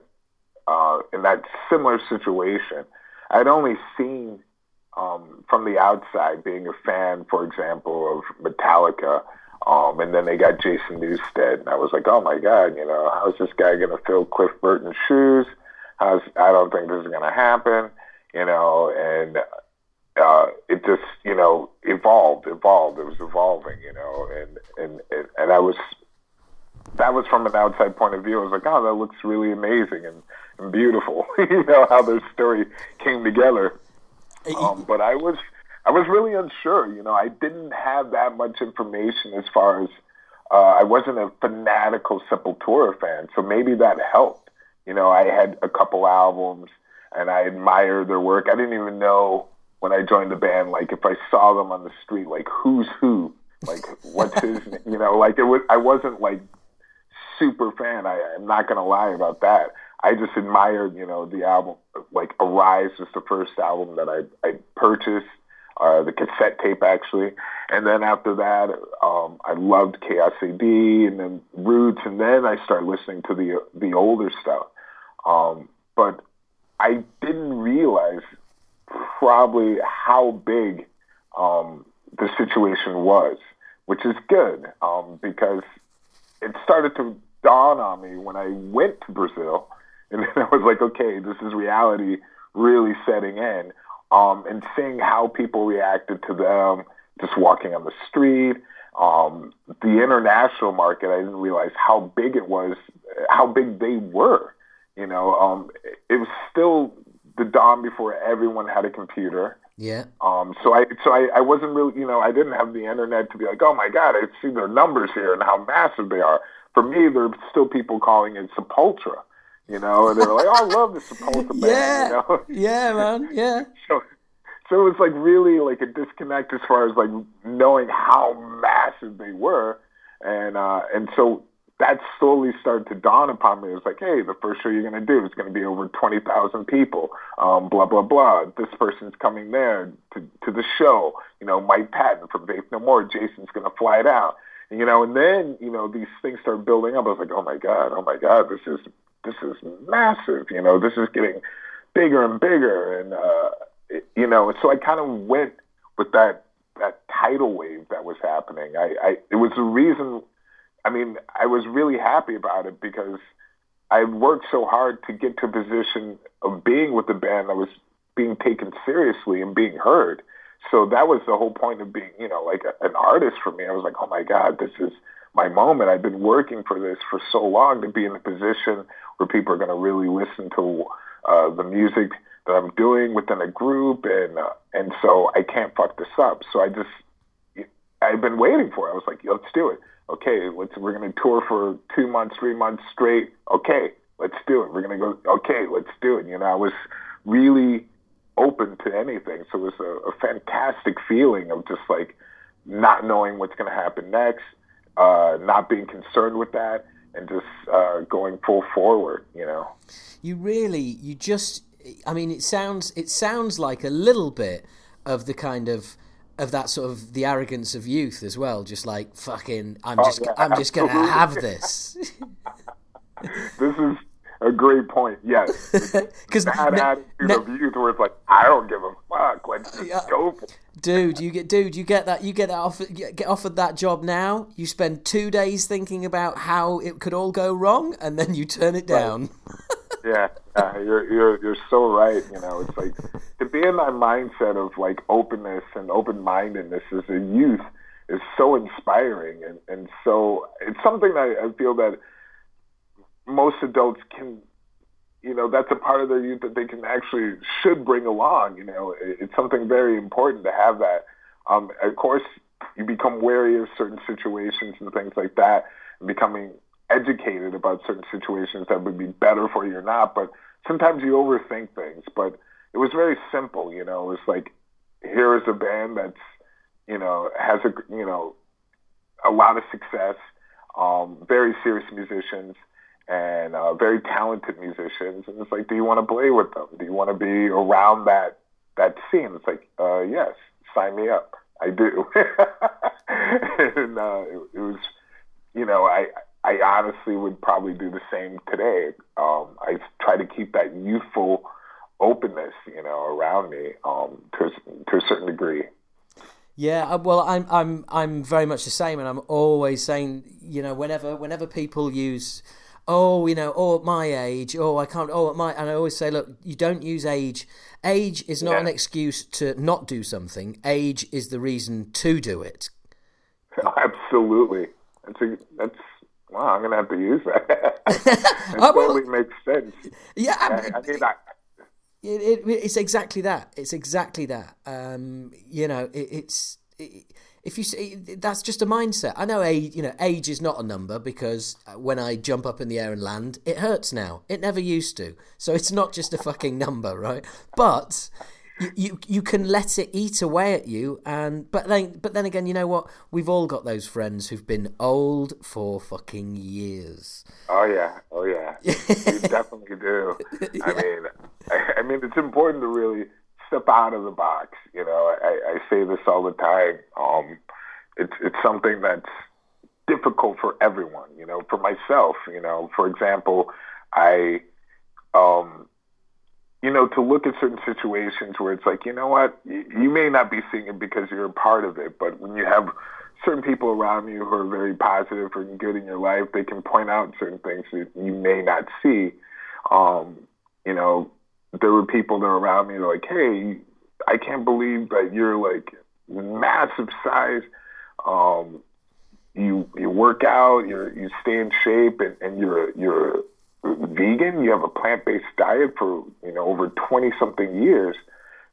uh, in that similar situation. I'd only seen um, from the outside, being a fan, for example, of Metallica, um, and then they got Jason Newsted, and I was like, oh my god, you know, how's this guy going to fill Cliff Burton's shoes? How's I don't think this is going to happen, you know, and uh, it just you know evolved, evolved. It was evolving, you know, and and and, and I was that was from an outside point of view. I was like, oh, that looks really amazing and, and beautiful. you know how their story came together. Um, but I was I was really unsure. You know, I didn't have that much information as far as uh, I wasn't a fanatical Sepultura fan, so maybe that helped. You know, I had a couple albums and I admired their work. I didn't even know when I joined the band, like if I saw them on the street, like who's who, like what's his, name? you know, like it was. I wasn't like super fan. I, I'm not gonna lie about that. I just admired, you know, the album. Like Arise was the first album that I I purchased, uh, the cassette tape actually, and then after that, um, I loved Chaos AD and then Roots, and then I started listening to the the older stuff. Um, but I didn't realize probably how big um, the situation was, which is good um, because it started to dawn on me when I went to Brazil, and then I was like, okay, this is reality really setting in, um, and seeing how people reacted to them, just walking on the street. Um, the international market, I didn't realize how big it was, how big they were. You know, um, it was still the dawn before everyone had a computer. Yeah. Um. So I so I, I wasn't really you know I didn't have the internet to be like oh my god I see their numbers here and how massive they are. For me, there are still people calling it Sepultura. You know, and they're like, oh, I love the Sepultura band. Yeah. You know? Yeah, man. Yeah. so so it was like really like a disconnect as far as like knowing how massive they were and uh and so that slowly started to dawn upon me. It was like, hey, the first show you're going to do is going to be over 20,000 people, um, blah, blah, blah. This person's coming there to, to the show. You know, Mike Patton from Faith No More, Jason's going to fly down. And, you know, and then, you know, these things start building up. I was like, oh my God, oh my God, this is, this is massive. You know, this is getting bigger and bigger. And, uh, it, you know, so I kind of went with that, that tidal wave that was happening. I, I, it was the reason I mean, I was really happy about it because I worked so hard to get to a position of being with the band that was being taken seriously and being heard. So that was the whole point of being, you know, like a, an artist for me. I was like, oh my God, this is my moment. I've been working for this for so long to be in a position where people are going to really listen to uh, the music that I'm doing within a group, and uh, and so I can't fuck this up. So I just I've been waiting for it. I was like, let's do it okay, let's we're gonna tour for two months, three months straight. Okay, let's do it. We're gonna go. Okay, let's do it. You know, I was really open to anything, so it was a, a fantastic feeling of just like not knowing what's gonna happen next, uh, not being concerned with that, and just uh, going full forward. You know, you really, you just. I mean, it sounds it sounds like a little bit of the kind of of that sort of the arrogance of youth as well. Just like fucking, I'm just, oh, yeah, I'm just gonna have this. this is a great point. Yes, because that ne- attitude of youth where it's like, I don't give a fuck. Let's just yeah. go for it. Dude, you get, dude, you get that, you get that offered, get offered that job now. You spend two days thinking about how it could all go wrong, and then you turn it down. Right. yeah, yeah, you're you're you're so right. You know, it's like to be in that mindset of like openness and open mindedness as a youth is so inspiring, and and so it's something that I feel that most adults can. You know, that's a part of their youth that they can actually should bring along. You know, it's something very important to have that. Um, of course, you become wary of certain situations and things like that, and becoming educated about certain situations that would be better for you or not. But sometimes you overthink things. But it was very simple, you know. It was like, here is a band that's, you know, has a, you know, a lot of success, um, very serious musicians and uh, very talented musicians. And it's like, do you want to play with them? Do you want to be around that that scene? It's like, uh, yes, sign me up. I do. and uh, it, it was, you know, I I honestly would probably do the same today. Um, I try to keep that youthful openness, you know, around me um, to to a certain degree. Yeah, uh, well, I'm I'm I'm very much the same, and I'm always saying, you know, whenever whenever people use, oh, you know, oh, at my age, oh, I can't, oh, at my, and I always say, look, you don't use age. Age is not yeah. an excuse to not do something. Age is the reason to do it. Absolutely, that's a, that's wow, I'm gonna have to use that. it oh, totally makes sense. Yeah, I, I mean, I, It, it, it's exactly that. It's exactly that. Um, you know, it, it's if you see eh, that's just a mindset. I know age, you know, age is not a number because uh, when I jump up in the air and land, it hurts now. It never used to. So it's not just a fucking number, right? But you, you you can let it eat away at you and but then but then again you know what we've all got those friends who've been old for fucking years oh yeah oh yeah you definitely do i mean I, I, mean it's important to really step out of the box you know i, I say this all the time um it's it's something that's difficult for everyone you know for myself you know for example i um you know, to look at certain situations where it's like, you know what, you may not be seeing it because you're a part of it, but when you have certain people around you who are very positive or good in your life, they can point out certain things that you may not see. Um, you know, there were people that were around me like, hey, I can't believe that you're like massive size. Um, you you work out, you you stay in shape, and, and you're you're vegan, you have a plant based diet for you know over twenty something years.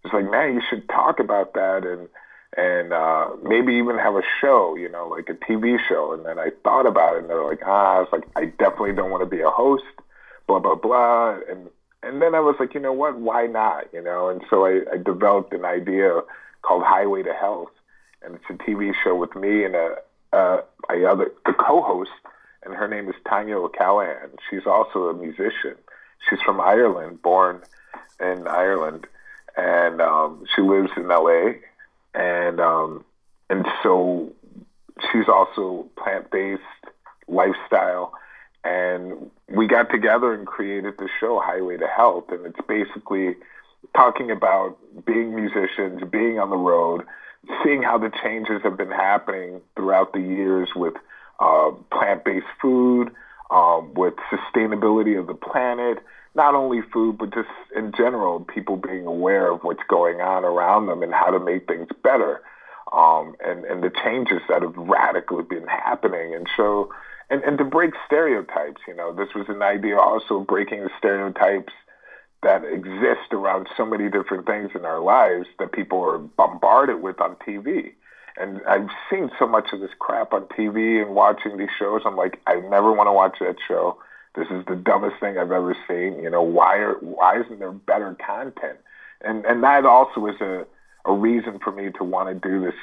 It's like, man, you should talk about that and and uh, maybe even have a show, you know, like a TV show. And then I thought about it, and they're like, ah, I was like, I definitely don't want to be a host, blah blah blah. And and then I was like, you know what? Why not? You know. And so I, I developed an idea called Highway to Health, and it's a TV show with me and a my other the co-host and her name is Tanya O'Callaghan. She's also a musician. She's from Ireland, born in Ireland, and um, she lives in LA. And um, and so she's also plant based lifestyle. And we got together and created the show Highway to Health, and it's basically talking about being musicians, being on the road, seeing how the changes have been happening throughout the years with uh, plant-based food, um, with sustainability of the planet, not only food, but just in general, people being aware of what's going on around them and how to make things better, um, and, and the changes that have radically been happening. And so, and, and to break stereotypes, you know, this was an idea also breaking the stereotypes that exist around so many different things in our lives that people are bombarded with on TV. And I've seen so much of this crap on TV and watching these shows. I'm like, I never want to watch that show. This is the dumbest thing I've ever seen. You know, why are why isn't there better content? And and that also is a a reason for me to want to do this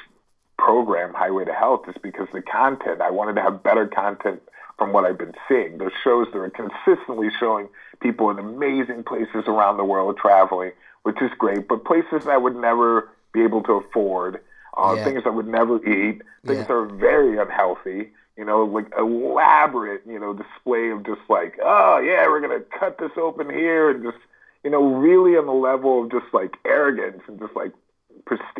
program, Highway to Health, is because the content. I wanted to have better content from what I've been seeing. Those shows that are consistently showing people in amazing places around the world traveling, which is great, but places I would never be able to afford uh, yeah. things I would never eat, things yeah. that are very unhealthy. You know, like elaborate, you know, display of just like, oh yeah, we're gonna cut this open here, and just, you know, really on the level of just like arrogance and just like,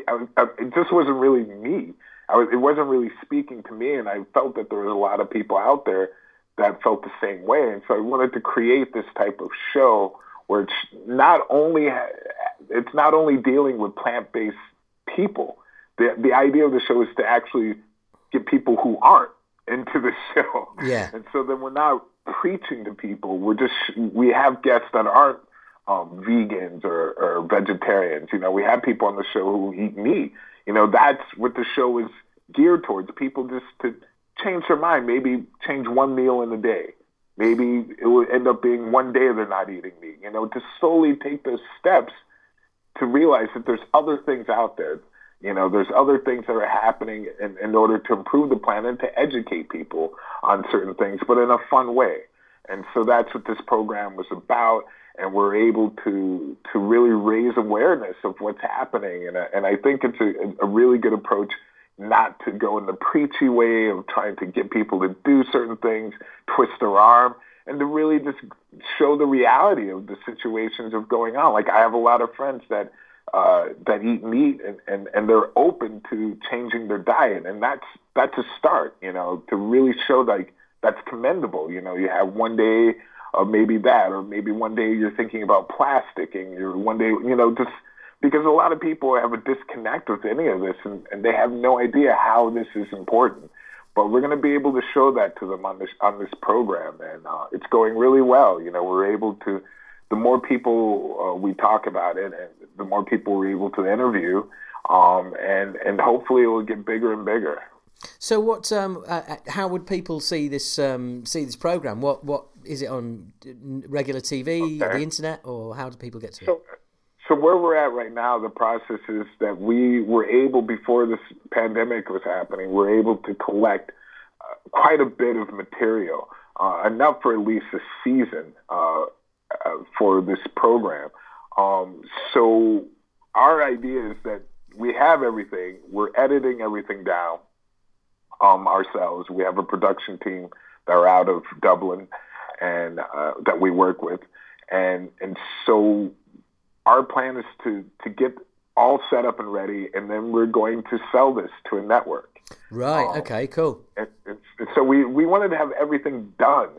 I, I, it just wasn't really me. I was, it wasn't really speaking to me, and I felt that there was a lot of people out there that felt the same way, and so I wanted to create this type of show where it's not only it's not only dealing with plant-based people, the the idea of the show is to actually get people who aren't into the show. Yeah. And so then we're not preaching to people. We're just we have guests that aren't um, vegans or, or vegetarians. You know, we have people on the show who eat meat. You know, that's what the show is geared towards. People just to change their mind. Maybe change one meal in a day. Maybe it will end up being one day they're not eating meat. You know, to slowly take those steps to realize that there's other things out there you know, there's other things that are happening in, in order to improve the planet to educate people on certain things, but in a fun way. And so that's what this program was about. And we're able to to really raise awareness of what's happening. And, and I think it's a, a really good approach not to go in the preachy way of trying to get people to do certain things, twist their arm, and to really just show the reality of the situations of going on. Like I have a lot of friends that uh, that eat meat and, and, and they're open to changing their diet. And that's, that's a start, you know, to really show like that's commendable. You know, you have one day of maybe that, or maybe one day you're thinking about plastic and you're one day, you know, just because a lot of people have a disconnect with any of this and, and they have no idea how this is important. But we're going to be able to show that to them on this on this program, and uh, it's going really well. You know, we're able to the more people uh, we talk about it, and the more people we're able to interview, um, and and hopefully it will get bigger and bigger. So, what? Um, uh, uh how would people see this um, see this program? What what is it on regular TV, okay. the internet, or how do people get to so, it? So where we're at right now, the process is that we were able before this pandemic was happening, we're able to collect uh, quite a bit of material, uh, enough for at least a season uh, uh for this program. Um, so our idea is that we have everything, we're editing everything down um, ourselves. We have a production team that are out of Dublin and uh, that we work with, and and so our plan is to to get all set up and ready, and then we're going to sell this to a network. Right. Um, okay. Cool. And, and, so we we wanted to have everything done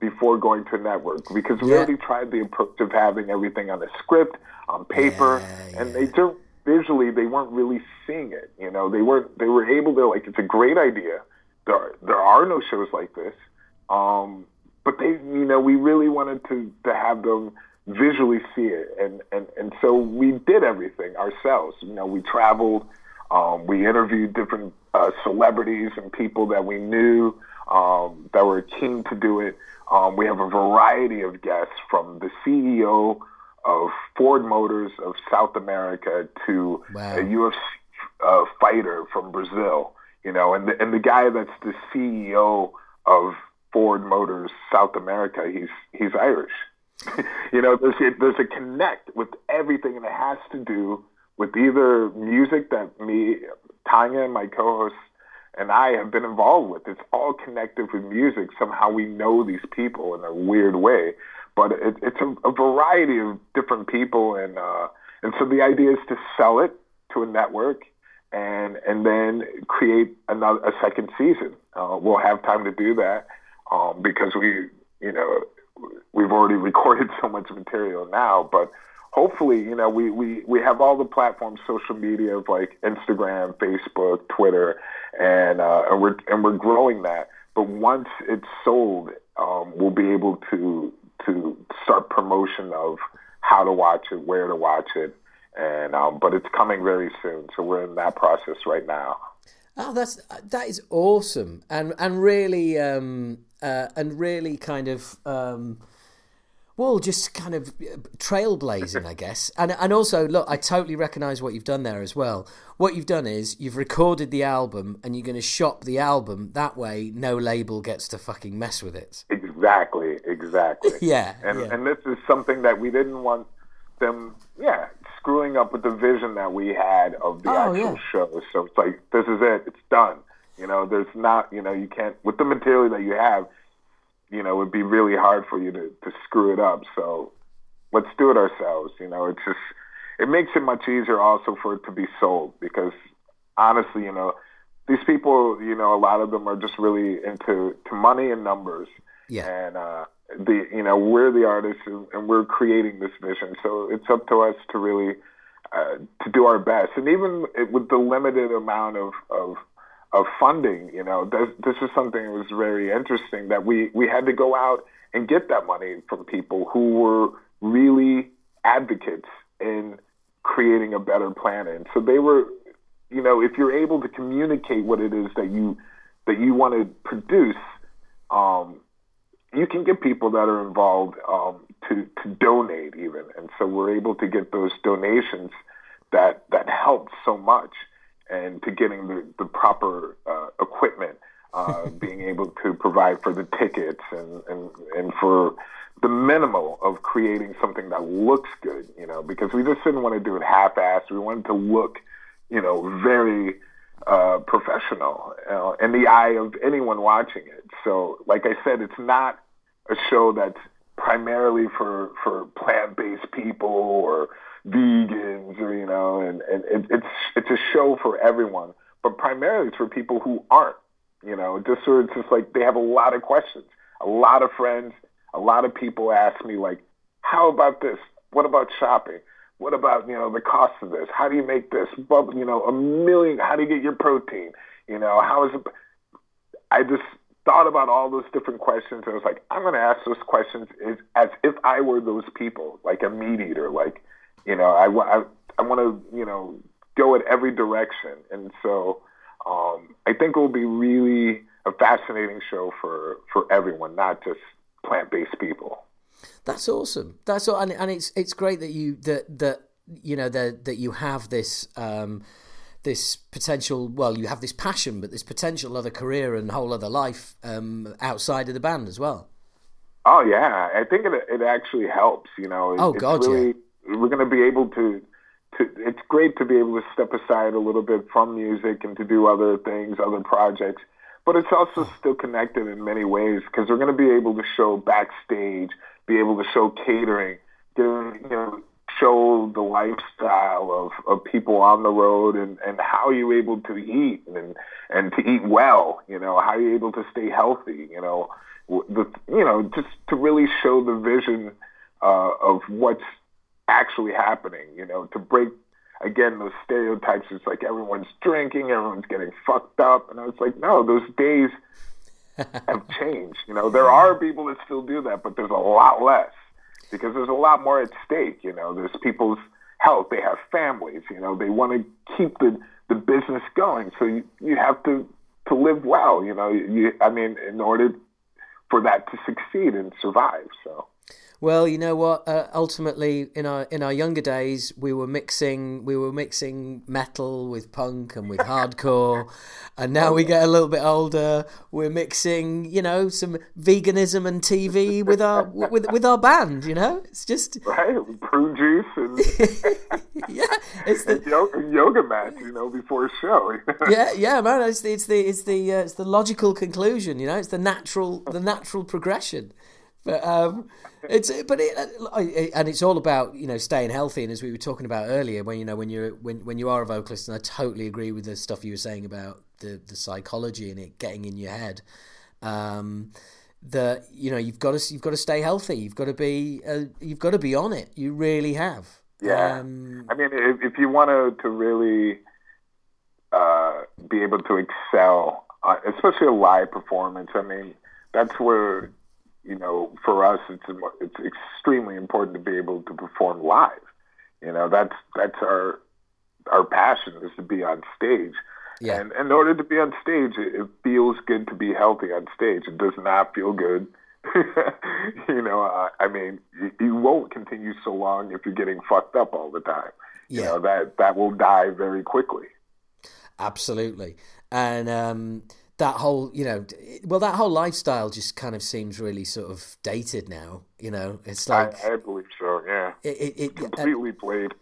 before going to a network because we yeah. already tried the approach of having everything on a script on paper, yeah, and yeah. they don't visually they weren't really seeing it. You know, they weren't they were able to like it's a great idea. There are, there are no shows like this, um, but they you know we really wanted to to have them visually see it. And, and, and so we did everything ourselves. You know, we traveled, um, we interviewed different uh, celebrities and people that we knew um, that were keen to do it. Um, we have a variety of guests from the CEO of Ford Motors of South America to wow. a UFC uh, fighter from Brazil, you know, and the, and the guy that's the CEO of Ford Motors South America, he's he's Irish. you know, there's a, there's a connect with everything, and it has to do with either music that me, Tanya, and my co-hosts, and I have been involved with. It's all connected with music. Somehow we know these people in a weird way, but it, it's a, a variety of different people, and uh, and so the idea is to sell it to a network and and then create another a second season. Uh, we'll have time to do that um, because we you know we've already recorded so much material now, but hopefully, you know, we, we, we have all the platforms, social media of like Instagram, Facebook, Twitter, and, uh, and we're, and we're growing that. But once it's sold, um, we'll be able to, to start promotion of how to watch it, where to watch it. And, um, but it's coming very soon. So we're in that process right now. Oh, that's that is awesome, and and really, um, uh, and really kind of um, well, just kind of uh, trailblazing, I guess. And and also, look, I totally recognise what you've done there as well. What you've done is you've recorded the album and you're going to shop the album. That way, no label gets to fucking mess with it. Exactly, exactly. yeah, and yeah. and this is something that we didn't want them, yeah, screwing up with the vision that we had of the oh, actual yeah. show. So it's like this is it. It's done. You know, there's not, you know, you can't with the material that you have you know, it'd be really hard for you to, to screw it up. So let's do it ourselves. You know, it's just, it makes it much easier also for it to be sold because honestly, you know, these people, you know, a lot of them are just really into to money and numbers. Yeah. And, uh, the, you know, we're the artists and, and we're creating this vision. So it's up to us to really, uh, to do our best. And even with the limited amount of, of of funding. You know, this, this is something that was very interesting that we, we had to go out and get that money from people who were really advocates in creating a better planet. And so they were, you know, if you're able to communicate what it is that you that you want to produce, um, you can get people that are involved um, to to donate even. And so we're able to get those donations that that helped so much and to getting the, the proper uh, equipment, uh, being able to provide for the tickets and, and, and for the minimal of creating something that looks good, you know, because we just didn't want to do it half-assed. We wanted to look, you know, very uh, professional uh, in the eye of anyone watching it. So, like I said, it's not a show that's primarily for for plant-based people or vegans or you know and and it, it's it's a show for everyone but primarily it's for people who aren't you know just sort of just like they have a lot of questions. A lot of friends a lot of people ask me like how about this? What about shopping? What about you know the cost of this? How do you make this? Well you know a million how do you get your protein? You know how is it i just thought about all those different questions and I was like, I'm going to ask those questions as, as if I were those people, like a meat eater. Like, you know, I, I, I want to, you know, go in every direction. And so um, I think it will be really a fascinating show for, for everyone, not just plant-based people. That's awesome. That's all, and, and it's it's great that you that that you know that that you have this um, this potential. Well, you have this passion, but this potential other career and whole other life um, outside of the band as well. Oh yeah, I think it it actually helps. You know, oh god, really, yeah. We're going to be able to. To, it's great to be able to step aside a little bit from music and to do other things, other projects but it's also still connected in many ways because we're going to be able to show backstage, be able to show catering, you know, show the lifestyle of, of people on the road and, and how you're able to eat and, and to eat well, you know, how you're able to stay healthy, you know, the, you know, just to really show the vision uh, of what's actually happening, you know, to break again those stereotypes. It's like everyone's drinking, everyone's getting fucked up, and I was like, no, those days have changed. You know, there are people that still do that, but there's a lot less because there's a lot more at stake. You know, there's people's health. They have families. You know, they want to keep the the business going. So you, you have to to live well. You know, you I mean, in order for that to succeed and survive. So. Well, you know what? Uh, ultimately, in our in our younger days, we were mixing we were mixing metal with punk and with hardcore, and now we get a little bit older. We're mixing, you know, some veganism and TV with our with with our band. You know, it's just right prune juice and yeah, it's the yoga, yoga mat. You know, before a show. yeah, yeah, man. It's the it's the it's the uh, it's the logical conclusion. You know, it's the natural the natural progression. But um, it's but it, and it's all about you know staying healthy. And as we were talking about earlier, when you know when you're when when you are a vocalist, and I totally agree with the stuff you were saying about the the psychology and it getting in your head. Um, that you know you've got to you've got to stay healthy. You've got to be uh, you've got to be on it. You really have. Yeah. Um, I mean, if, if you want to to really uh, be able to excel, uh, especially a live performance, I mean, that's where you know, for us, it's it's extremely important to be able to perform live. You know, that's that's our our passion is to be on stage. Yeah. And and in order to be on stage, it, it feels good to be healthy on stage. It does not feel good. you know, uh, I mean, you, you, won't continue so long if you're getting fucked up all the time. Yeah. You know, that that will die very quickly. Absolutely. And um, that whole you know well that whole lifestyle just kind of seems really sort of dated now you know? It's like i, I believe so yeah. It, it, it completely played.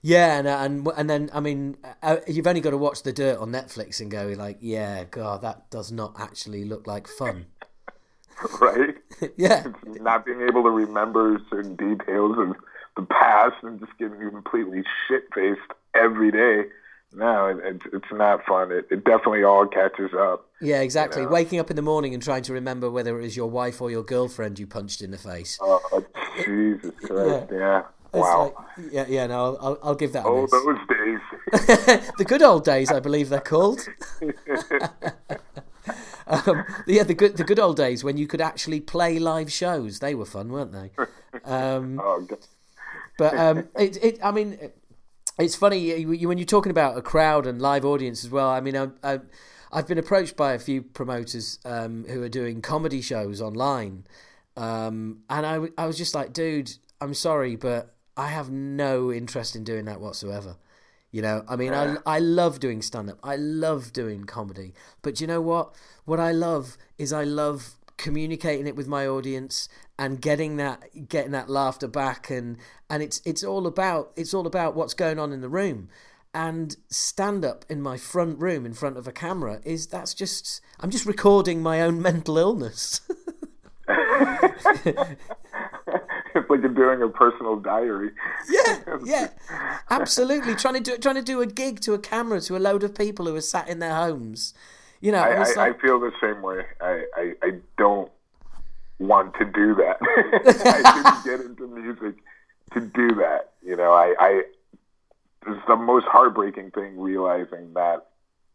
Yeah and, and and then i mean uh, you've only got to watch the dirt on netflix and go like yeah god that does not actually look like fun. Right? Yeah. It's not being able to remember certain details of the past and just getting completely shit faced every day no, it, it's not fun. It, it, definitely all catches up. Yeah, exactly. You know? Waking up in the morning and trying to remember whether it was your wife or your girlfriend you punched in the face. Oh, Jesus Christ! yeah. yeah. Wow. Like, yeah, yeah. No, I'll, I'll give that. Oh, those days. the good old days, I believe they're called. um, yeah, the good the good old days when you could actually play live shows. They were fun, weren't they? Um, oh, God. But um, it, it, I mean, it's funny when you're talking about a crowd and live audience as well. I mean, I, I, I've been approached by a few promoters um, who are doing comedy shows online, um, and I, I was just like, dude, I'm sorry, but I have no interest in doing that whatsoever. You know, I mean, I, I love doing stand up. I love doing comedy. But you know what? What I love is I love communicating it with my audience and getting that getting that laughter back and and it's it's all about it's all about what's going on in the room and stand up in my front room in front of a camera is that's just I'm just recording my own mental illness. it's like you're doing a personal diary. Yeah, yeah, absolutely. trying to do trying to do a gig to a camera to a load of people who are sat in their homes. You know, I, I, like... I feel the same way. I, I, I don't want to do that. I didn't get into music to do that. You know, I, I it's the most heartbreaking thing realizing that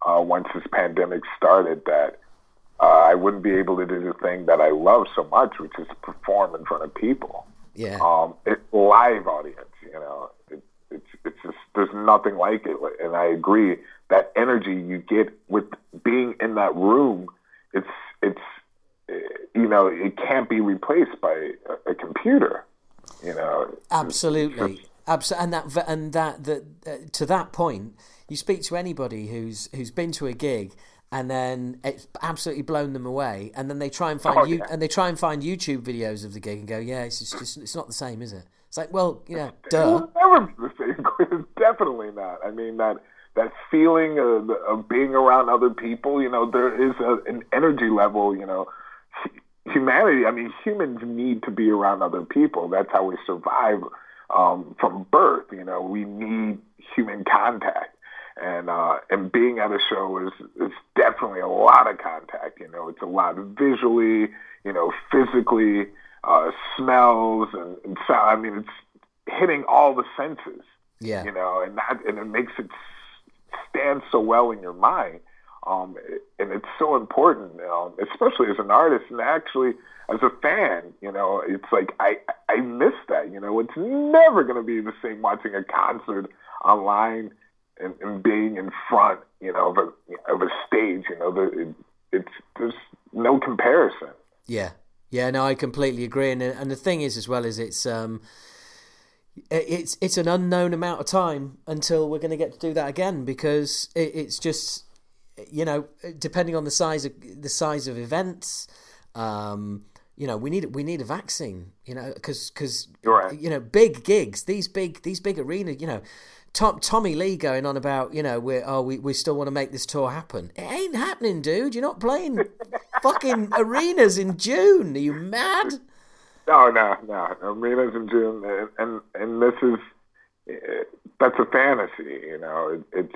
uh, once this pandemic started that uh, I wouldn't be able to do the thing that I love so much, which is to perform in front of people. Yeah. Um, it, live audience, you know, it, it's it's just there's nothing like it, and I agree that energy you get with being in that room, it's it's you know it can't be replaced by a, a computer. You know, absolutely, absolutely, and that and that that uh, to that point, you speak to anybody who's who's been to a gig and then it's absolutely blown them away. And then they try and find Oh, you yeah. and they try and find YouTube videos of the gig and go, yeah, it's just, just it's not the same, is it? It's like, well, you know, duh. will never be the same. It's definitely not. I mean that that feeling of, of being around other people. You know, there is a, an energy level. You know, humanity. I mean, humans need to be around other people. That's how we survive um, from birth. You know, we need human contact. And uh, and being at a show is is definitely a lot of contact. You know, it's a lot visually, you know, physically, uh, smells and, and sound. I mean, it's hitting all the senses Yeah. you know, and that and it makes it stand so well in your mind. Um, and it's so important, um, especially as an artist and actually as a fan. You know, it's like I I miss that. You know, it's never going to be the same watching a concert online and, and being in front, you know, of a of a stage. You know, the, it, it's there's no comparison. Yeah, yeah, no, I completely agree. And and the thing is, as well, is it's um, it's it's an unknown amount of time until we're going to get to do that again because it, it's just you know depending on the size of the size of events. Um, you know, we need we need a vaccine. You know, because because right. you know big gigs, these big these big arena. You know, Tom, Tommy Lee going on about you know we're oh we, we still want to make this tour happen. It ain't happening, dude. You're not playing fucking arenas in June. Are you mad? No, no, no. Arenas in June, and and, and this is eh, that's a fantasy. You know, it, it's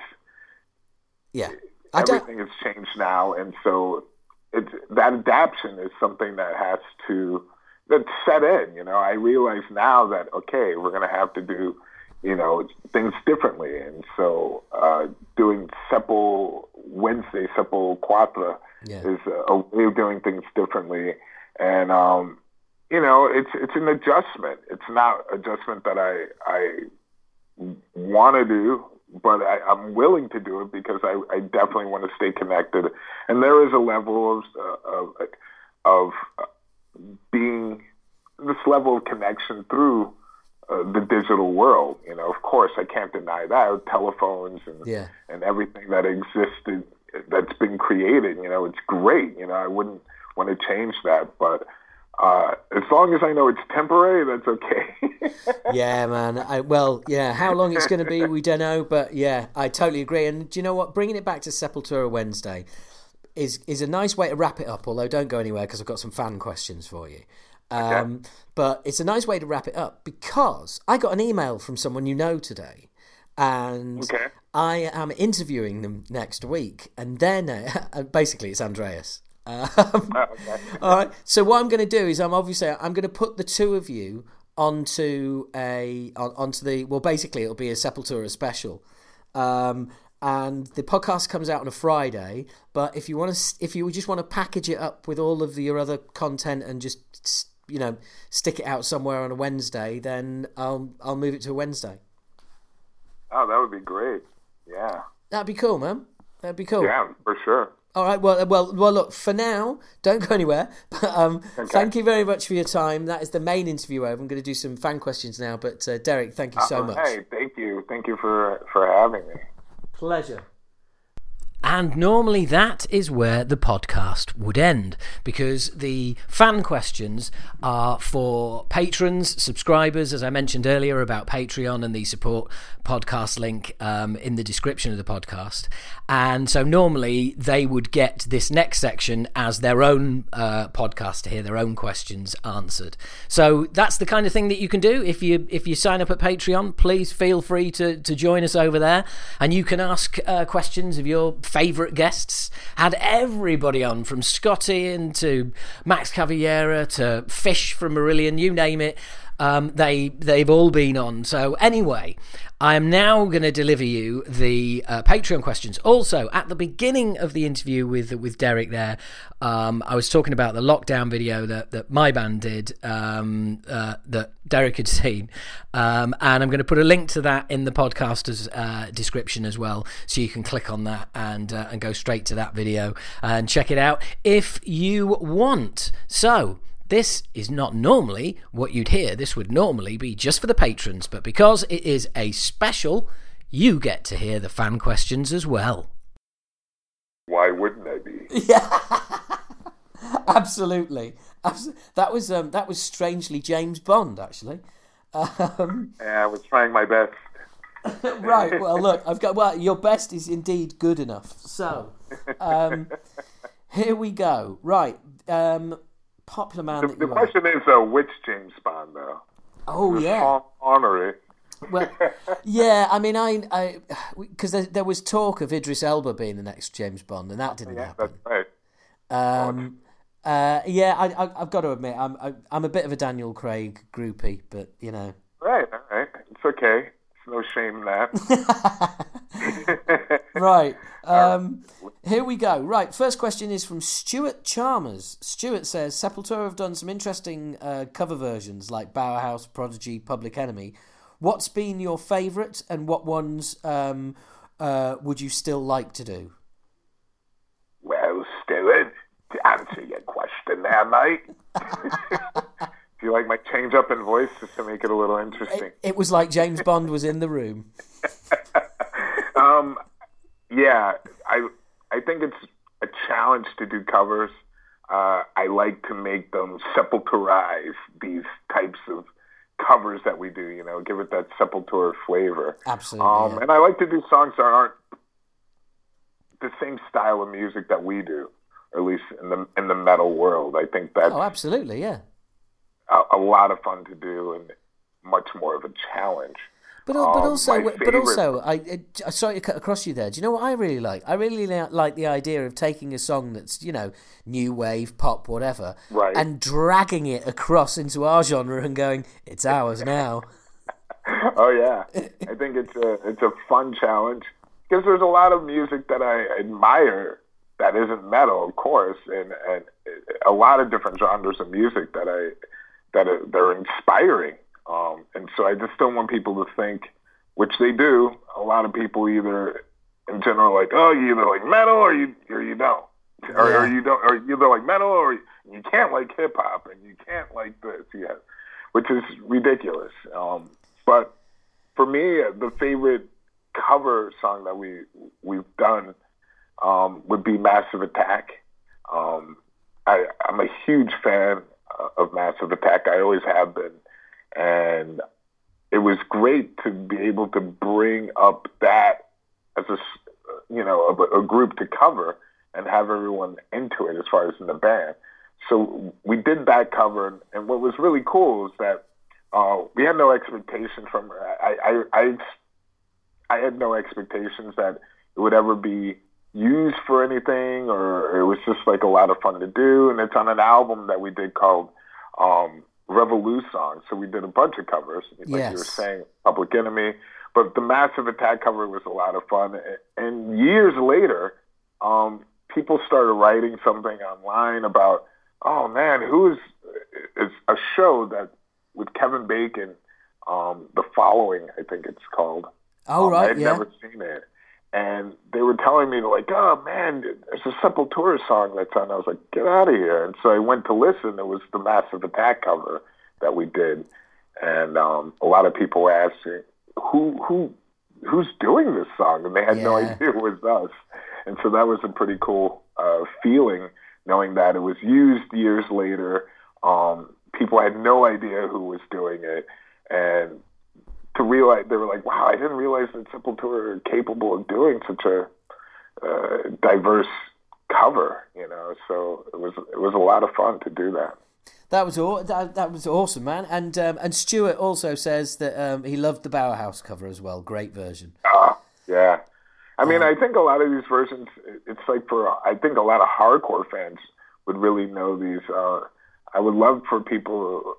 Yeah. Everything has changed now, and so it's that adaptation is something that has to that's set in. You know, I realize now that okay, we're going to have to do you know things differently, and so uh, doing Sepul Wednesday, SepulQuarta Yeah. is a, a way of doing things differently, and um, you know, it's it's an adjustment. It's not adjustment that I I want to do, but I, I'm willing to do it because I, I definitely want to stay connected. And there is a level of uh, of of uh, being this level of connection through uh, the digital world. You know, of course, I can't deny that telephones and Yeah. and everything that existed that's been created. You know, it's great. You know, I wouldn't want to change that, but. Uh, as long as I know it's temporary, that's okay. Yeah, man. I, well, yeah. How long it's going to be, we don't know. But yeah, I totally agree. And do you know what? Bringing it back to Sepultura Wednesday is is a nice way to wrap it up. Although don't go anywhere because I've got some fan questions for you. Um, But it's a nice way to wrap it up because I got an email from someone you know today, and Okay. I am interviewing them next week, and then uh, basically it's Andreas. Um, Oh, okay. all right. So what I'm going to do is I'm obviously I'm going to put the two of you onto a on, onto the well basically it'll be a Sepultura special. Um, and the podcast comes out on a Friday, but if you want to if you just want to package it up with all of your other content and just you know stick it out somewhere on a Wednesday, then I'll I'll move it to a Wednesday. Oh, that would be great. Yeah. That'd be cool, man. That'd be cool. Yeah, for sure. All right. Well, well, well. Look, for now, don't go anywhere. But um, thank you very much for your time. That is the main interview over. I'm going to do some fan questions now. But uh, Derrick, thank you so Uh, much. Hey, thank you. Thank you for, for having me. Pleasure. And normally that is where the podcast would end because the fan questions are for patrons, subscribers, as I mentioned earlier about Patreon and the support podcast link um, in the description of the podcast. And so normally they would get this next section as their own uh, podcast to hear their own questions answered. So that's the kind of thing that you can do if you if you sign up at Patreon. Please feel free to to join us over there, and you can ask uh, questions of your favourite guests. Had everybody on from Scotty to Max Cavalera to Fish from Marillion, you name it. Um, they they've all been on. So anyway, I am now going to deliver you the uh, Patreon questions. Also, at the beginning of the interview with with Derrick, there, um, I was talking about the lockdown video that that my band did um, uh, that Derrick had seen, um, and I'm going to put a link to that in the podcaster's uh, description as well, so you can click on that and uh, and go straight to that video and check it out if you want. So. This is not normally what you'd hear. This would normally be just for the patrons, but because it is a special, you get to hear the fan questions as well. Why wouldn't I be? Yeah, absolutely. That was um, that was strangely James Bond, actually. Um, yeah, I was trying my best. right. Well, look, I've got. Well, your best is indeed good enough. So, um, here we go. Right. Um, popular man. The, the question is, uh, which James Bond, though? Oh yeah, Connery. well, yeah. I mean, I, I, because there, there, was talk of Idris Elba being the next James Bond, and that didn't yeah, happen. That's right. Um, uh, yeah, I, I, have got to admit, I'm, I, I'm a bit of a Daniel Craig groupie, but you know. Right, all right, it's okay. No shame in that. right. Um, here we go. Right. First question is from Stuart Chalmers. Stuart says Sepultura have done some interesting uh, cover versions like Bauhaus, Prodigy, Public Enemy. What's been your favourite, and what ones um, uh, would you still like to do? Well, Stuart, to answer your question there, mate. Do you like my change up in voice just to make it a little interesting? It, it was like James Bond was in the room. um, yeah, I I think it's a challenge to do covers. Uh, I like to make them sepulturize these types of covers that we do. You know, give it that sepultura flavor. Absolutely. Um, yeah. And I like to do songs that aren't the same style of music that we do, or at least in the in the metal world. I think that. oh, absolutely, yeah, a, a lot of fun to do and much more of a challenge. But, but um, also, but also, I, I sorry to cut across you there. Do you know what I really like? I really like the idea of taking a song that's you know new wave, pop, whatever, right. and dragging it across into our genre and going, "It's ours now." oh yeah, I think it's a it's a fun challenge because there's a lot of music that I admire that isn't metal, of course, and and a lot of different genres of music that I that are, that are inspiring um, and so I just don't want people to think, which they do. A lot of people either, in general, like, oh, you either like metal or you or you don't, or, yeah. or you don't, or you either like metal or you can't like hip hop and you can't like this, yeah, which is ridiculous. Um, but for me, the favorite cover song that we we've done um, would be Massive Attack. Um, I, I'm a huge fan of Massive Attack. I always have been and it was great to be able to bring up that as a you know a, a group to cover and have everyone into it as far as in the band. So we did that cover, and what was really cool is that uh, we had no expectations from I, I I I had no expectations that it would ever be used for anything, or it was just like a lot of fun to do. And it's on an album that we did called um, Revolusongs. So we did a bunch of covers, like yes. you were saying, Public Enemy. But the Massive Attack cover was a lot of fun. And years later, um, people started writing something online about, oh man, who's it's a show that with Kevin Bacon, um, the following, I think it's called. Oh um, right, I'd yeah. never seen it and they were telling me like, "Oh man, there's a Sepultura song that's on." I was like, "Get out of here!" And so I went to listen. It was the Massive Attack cover that we did, and um, a lot of people were asking, "Who who who's doing this song?" And they had yeah. no idea it was us. And so that was a pretty cool uh, feeling, knowing that it was used years later. Um, people had no idea who was doing it, and to realize they were like, wow, I didn't realize that Sepultura are capable of doing such a uh, diverse cover, you know. So it was it was a lot of fun to do that. That was aw- that, that was awesome, man. And um, and Stuart also says that um, he loved the Bauhaus cover as well. Great version. Ah, yeah. I mean, um, I think a lot of these versions, it's like for I think a lot of hardcore fans would really know these. Uh, I would love for people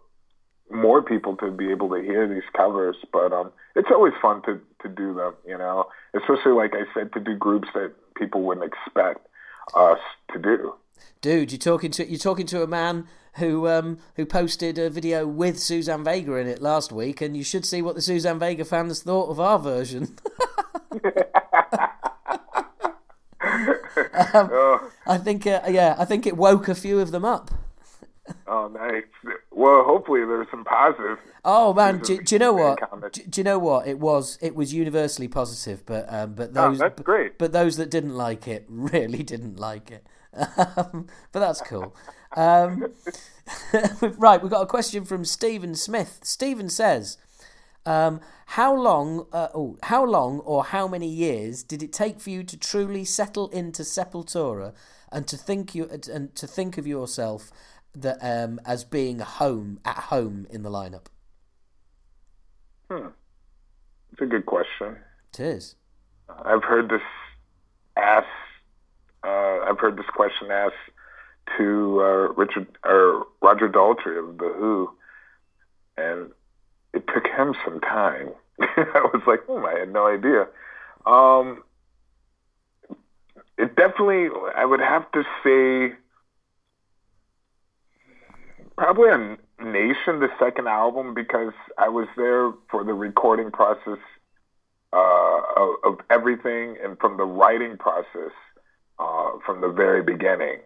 more people to be able to hear these covers. But um, it's always fun to to do them, you know, especially like I said, to do groups that people wouldn't expect us to do. Dude, you're talking to you're talking to a man who um, who posted a video with Suzanne Vega in it last week, and you should see what the Suzanne Vega fans thought of our version. um, oh. I think, uh, yeah, I think it woke a few of them up. Oh, nice. Well, hopefully there's some positive. Oh man, do, do, you know what? Do, do, you know what? It was it was universally positive, but um, but oh, those oh, that's great. But those that didn't like it really didn't like it. Um, but that's cool. Um, right, we've got a question from Stephen Smith. Stephen says, um, "How long? Uh, oh, how long or how many years did it take for you to truly settle into Sepultura and to think you and to think of yourself that um, as being home at home in the lineup?" Hmm, it's a good question. It is. I've heard this asked. Uh, I've heard this question asked to uh, Richard or Roger Daltrey of the Who, and it took him some time. I was like, oh, I had no idea. Um, it definitely, I would have to say, probably on Nation, the second album, because I was there for the recording process uh, of, of, everything and from the writing process uh, from the very beginning.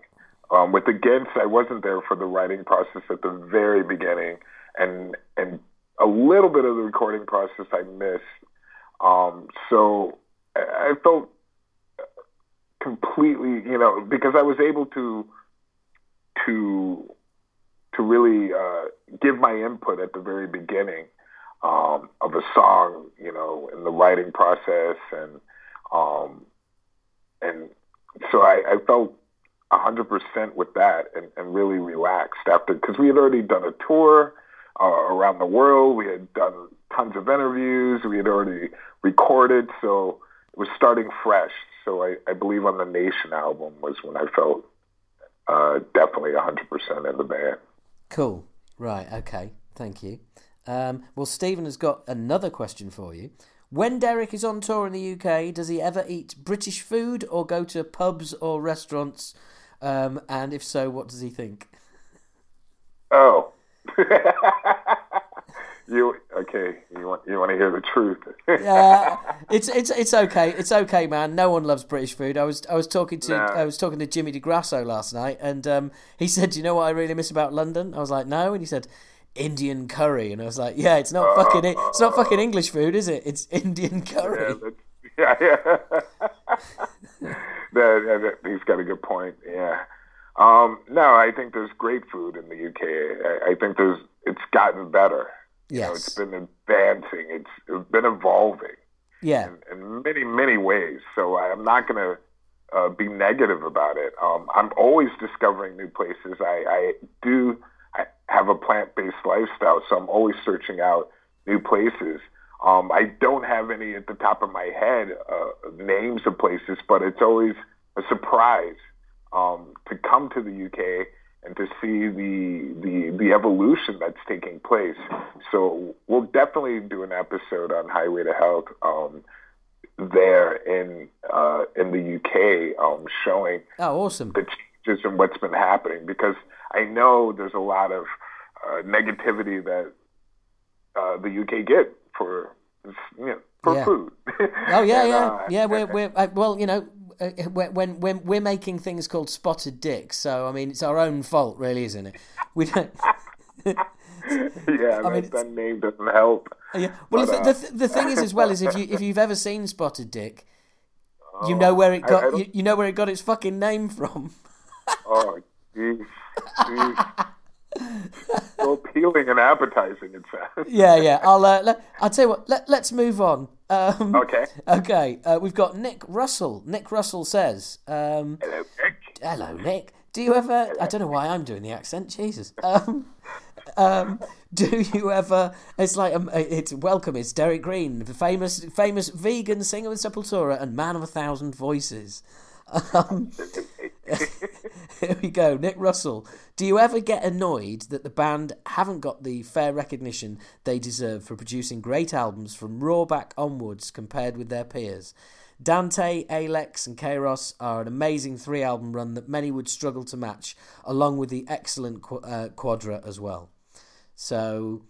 Um, with Against, I wasn't there for the writing process at the very beginning, and and a little bit of the recording process I missed. Um, so I, I felt completely, you know, because I was able to to to really uh, give my input at the very beginning um, of a song, you know, in the writing process, and um, and so I, I felt 100% with that and, and really relaxed after because we had already done a tour uh, around the world. We had done tons of interviews. We had already recorded, so it was starting fresh. So I, I believe on the Nation album was when I felt uh, definitely 100% in the band. Cool. Right. Okay. Thank you. Um, well, Stephen has got another question for you. When Derrick is on tour in the UK, does he ever eat British food or go to pubs or restaurants um, and if so, what does he think? Oh. you okay? You want you want to hear the truth? yeah, it's it's it's okay. It's okay, man. No one loves British food. I was I was talking to I was talking to Jimmy DeGrasso last night, and um, he said, "Do you know what I really miss about London?" I was like, "No," and he said. Indian curry, and I was like, "Yeah, it's not uh, fucking it's not fucking English food, is it? It's Indian curry." Yeah, yeah. yeah. that, that, he's got a good point. Yeah. Um, no, I think there's great food in the UK. I, I think there's it's gotten better. Yes. You know, it's been advancing. It's, it's been evolving. Yeah. In, in, many many ways. So I'm not going to uh, be negative about it. Um, I'm always discovering new places. I, I do. I have a plant based lifestyle, so I'm always searching out new places. Um, I don't have any at the top of my head uh, names of places, but it's always a surprise um, to come to the UK and to see the, the the evolution that's taking place. So we'll definitely do an episode on Highway to Health um, there in uh, in the UK, um, showing oh awesome the changes and what's been happening because I know there's a lot of uh, negativity that uh, the UK get for you know, for yeah. food. Oh yeah, and, yeah, uh, yeah. We're we're uh, well, you know, uh, when when we're making things called spotted dicks, so I mean, it's our own fault, really, isn't it? We don't. yeah, I mean, that name doesn't help. Yeah. Well, but, the, the, the thing is, as well, is if you if you've ever seen Spotted Dick, you know where it got you, you know where it got its fucking name from. oh, jeez. so appealing and appetizing in fact. yeah, yeah. I'll uh, let, I'll tell you what. Let, let's move on. Um, okay. Okay. Uh, we've got Nick Russell. Nick Russell says, um, "Hello, Nick. Hello, Nick. Do you ever? Hello. I don't know why I'm doing the accent. Jesus. Um, um, do you ever? It's like um, it's welcome. It's Derrick Green, the famous famous vegan singer with Sepultura and man of a thousand voices. Um, here we go. Nick Russell. Do you ever get annoyed that the band haven't got the fair recognition they deserve for producing great albums from Roorback onwards compared with their peers? Dante, A-Lex, and Kairos are an amazing three album run that many would struggle to match, along with the excellent qu- uh, Quadra as well. So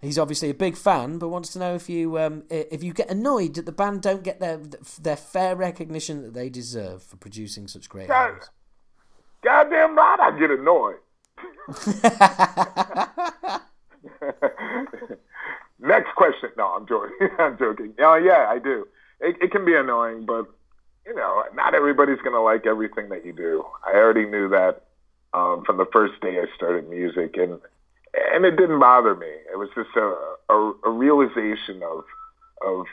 he's obviously a big fan, but wants to know if you um, if you get annoyed that the band don't get their their fair recognition that they deserve for producing such great God, albums. Goddamn right, I get annoyed. Next question. No, I'm joking. I'm joking. Oh yeah, I do it, it can be annoying, but you know, not everybody's gonna like everything that you do. I already knew that um, from the first day I started music, and and it didn't bother me. It was just a, a, a realization of of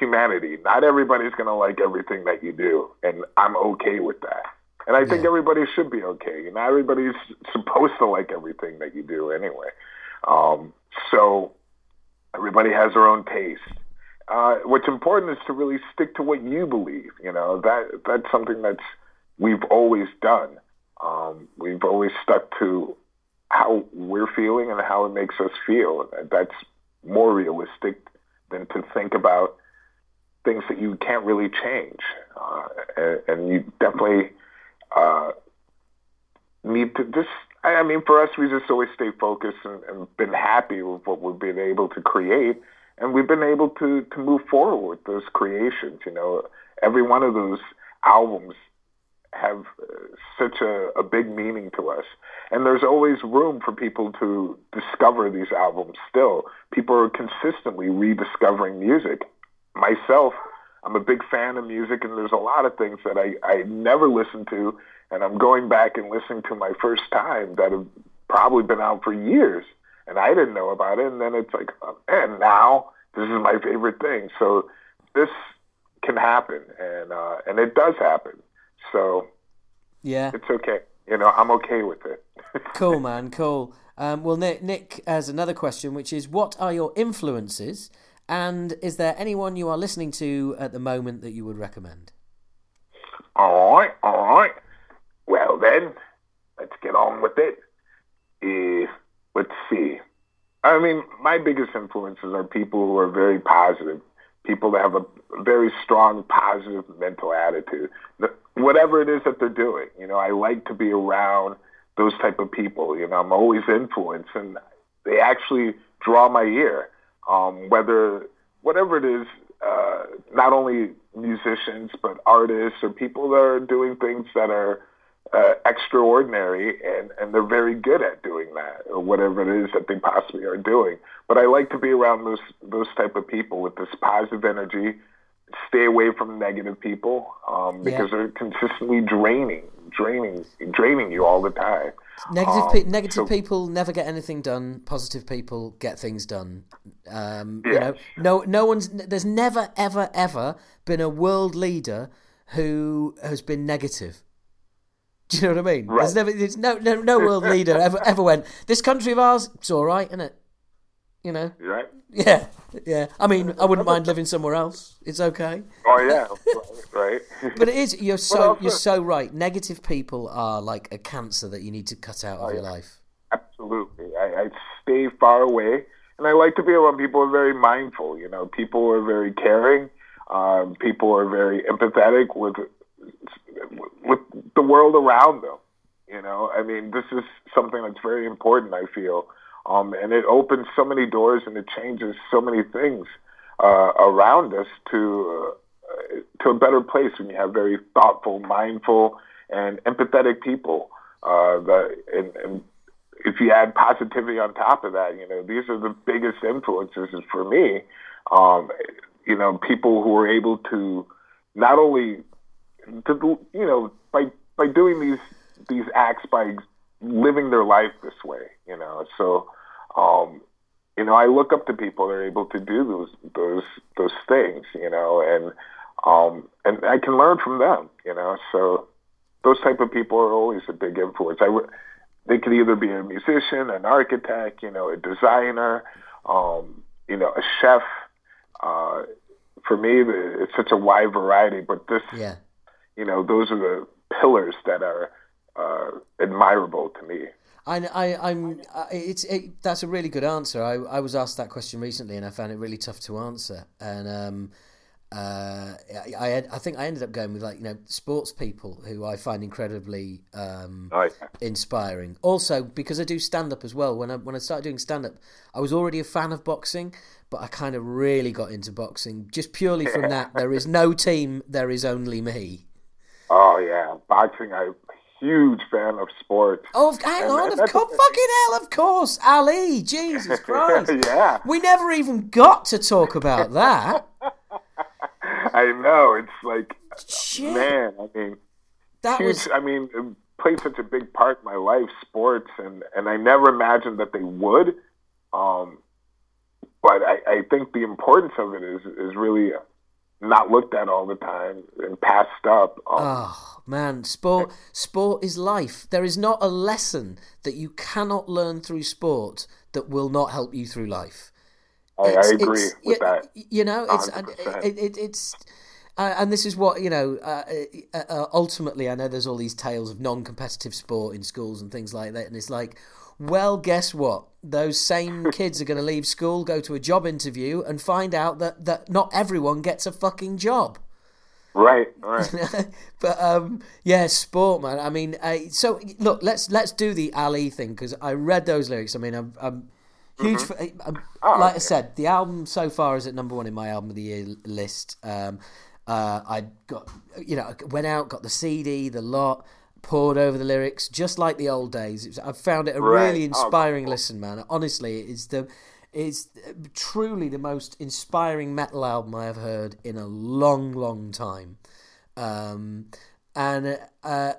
humanity. Not everybody's gonna like everything that you do, and I'm okay with that. And I think yeah. everybody should be okay. Not everybody's supposed to like everything that you do anyway. Um, so everybody has their own taste uh, what's important is to really stick to what you believe. You know that that's something that's we've always done. Um, we've always stuck to how we're feeling and how it makes us feel. That's more realistic than to think about things that you can't really change. Uh, and, and, you definitely uh, need to just. I mean, for us, we just always stay focused and, and been happy with what we've been able to create and we've been able to to move forward with those creations. You know, every one of those albums have uh, such a, a big meaning to us. And there's always room for people to discover these albums still. People are consistently rediscovering music. Myself, I'm a big fan of music, and there's a lot of things that I, I never listened to, and I'm going back and listening to my first time that have probably been out for years and I didn't know about it. And then it's like, and now this is my favorite thing. So this can happen, and uh, and it does happen. So yeah, it's okay. You know, I'm okay with it. cool, man. Cool. Um, well, Nick, Nick has another question, which is, what are your influences, and is there anyone you are listening to at the moment that you would recommend? All right, all right. Well, then, let's get on with it. If let's see. I mean, my biggest influences are people who are very positive, people that have a very strong positive mental attitude. Whatever it is that they're doing, you know, I like to be around those type of people. You know, I'm always influenced, and they actually draw my ear. Um, whether whatever it is, uh, not only musicians but artists or people that are doing things that are uh, extraordinary, and, and they're very good at doing that, or whatever it is that they possibly are doing. But I like to be around those those type of people with this positive energy. Stay away from negative people um, because yeah. they're consistently draining, draining, draining you all the time. Negative, um, pe- negative so, people never get anything done. Positive people get things done. Um. You know, no, no one's. There's never, ever, ever been a world leader who has been negative. Do you know what I mean? Right. There's never, there's no, no, no world leader ever, ever went. This country of ours, it's all right, isn't it? You know. Right. Yeah, yeah. I mean, I wouldn't mind living somewhere else. It's okay. Oh yeah, right. but it is. You're so you're so right. Negative people are like a cancer that you need to cut out of oh, your yeah. life. Absolutely. I, I stay far away, and I like to be around people who are very mindful. You know, people who are very caring. Um, people are very empathetic with with the world around them. You know, I mean, this is something that's very important. I feel, um, and it opens so many doors and it changes so many things uh, around us to uh, to a better place when you have very thoughtful, mindful, and empathetic people. Uh, that and, and if you add positivity on top of that, you know, these are the biggest influences for me. Um, you know, people who are able to not only to you know by by doing these these acts by living their life this way you know? So um you know i look up to people that are able to do those those those things you know? And um and i can learn from them you know? So those type of people are always a big influence. I would they could either be a musician an architect you know a designer um you know a chef uh for me it's such a wide variety but this yeah. you know, those are the pillars that are uh, admirable to me. I, I, I'm. It's. It, that's a really good answer. I, I was asked that question recently, and I found it really tough to answer. And um, uh, I, I think I ended up going with like you know sports people who I find incredibly um, oh, yeah. inspiring. Also because I do stand up as well. When I when I started doing stand up, I was already a fan of boxing, but I kind of really got into boxing just purely from that. There is no team, there is only me. Oh yeah, boxing. I huge fan of sports. Oh, hang and, on, and of course, fucking hell, of course, Ali. Jesus Christ. yeah. We never even got to talk about that. I know. It's like, Shit. man. I mean, that huge. Was... I mean, it played such a big part in my life, sports, and and I never imagined that they would. Um, but I, I think the importance of it is is really not looked at all the time and passed up. Um, oh man, sport sport is life. There is not a lesson that you cannot learn through sport that will not help you through life. I, I agree with that. You know, it's it, it, it's. Uh, and this is what you know. Uh, uh, uh, ultimately, I know there's all these tales of non-competitive sport in schools and things like that, and it's like, well, guess what? Those same kids are going to leave school, go to a job interview, and find out that that not everyone gets a fucking job. Right, right. but um, yeah, sport, man. I mean, uh, so look, let's let's do the Ali thing because I read those lyrics. I mean, I'm, I'm Huge. Mm-hmm. For, uh, oh, like okay. I said, the album so far is at number one in my album of the year list. Um, uh, I got, you know, went out, got the CD, the lot, poured over the lyrics, just like the old days. I've found it a right. really oh, inspiring oh, listen, man. Honestly, it's the, it's truly the most inspiring metal album I have heard in a long, long time. Um, and uh,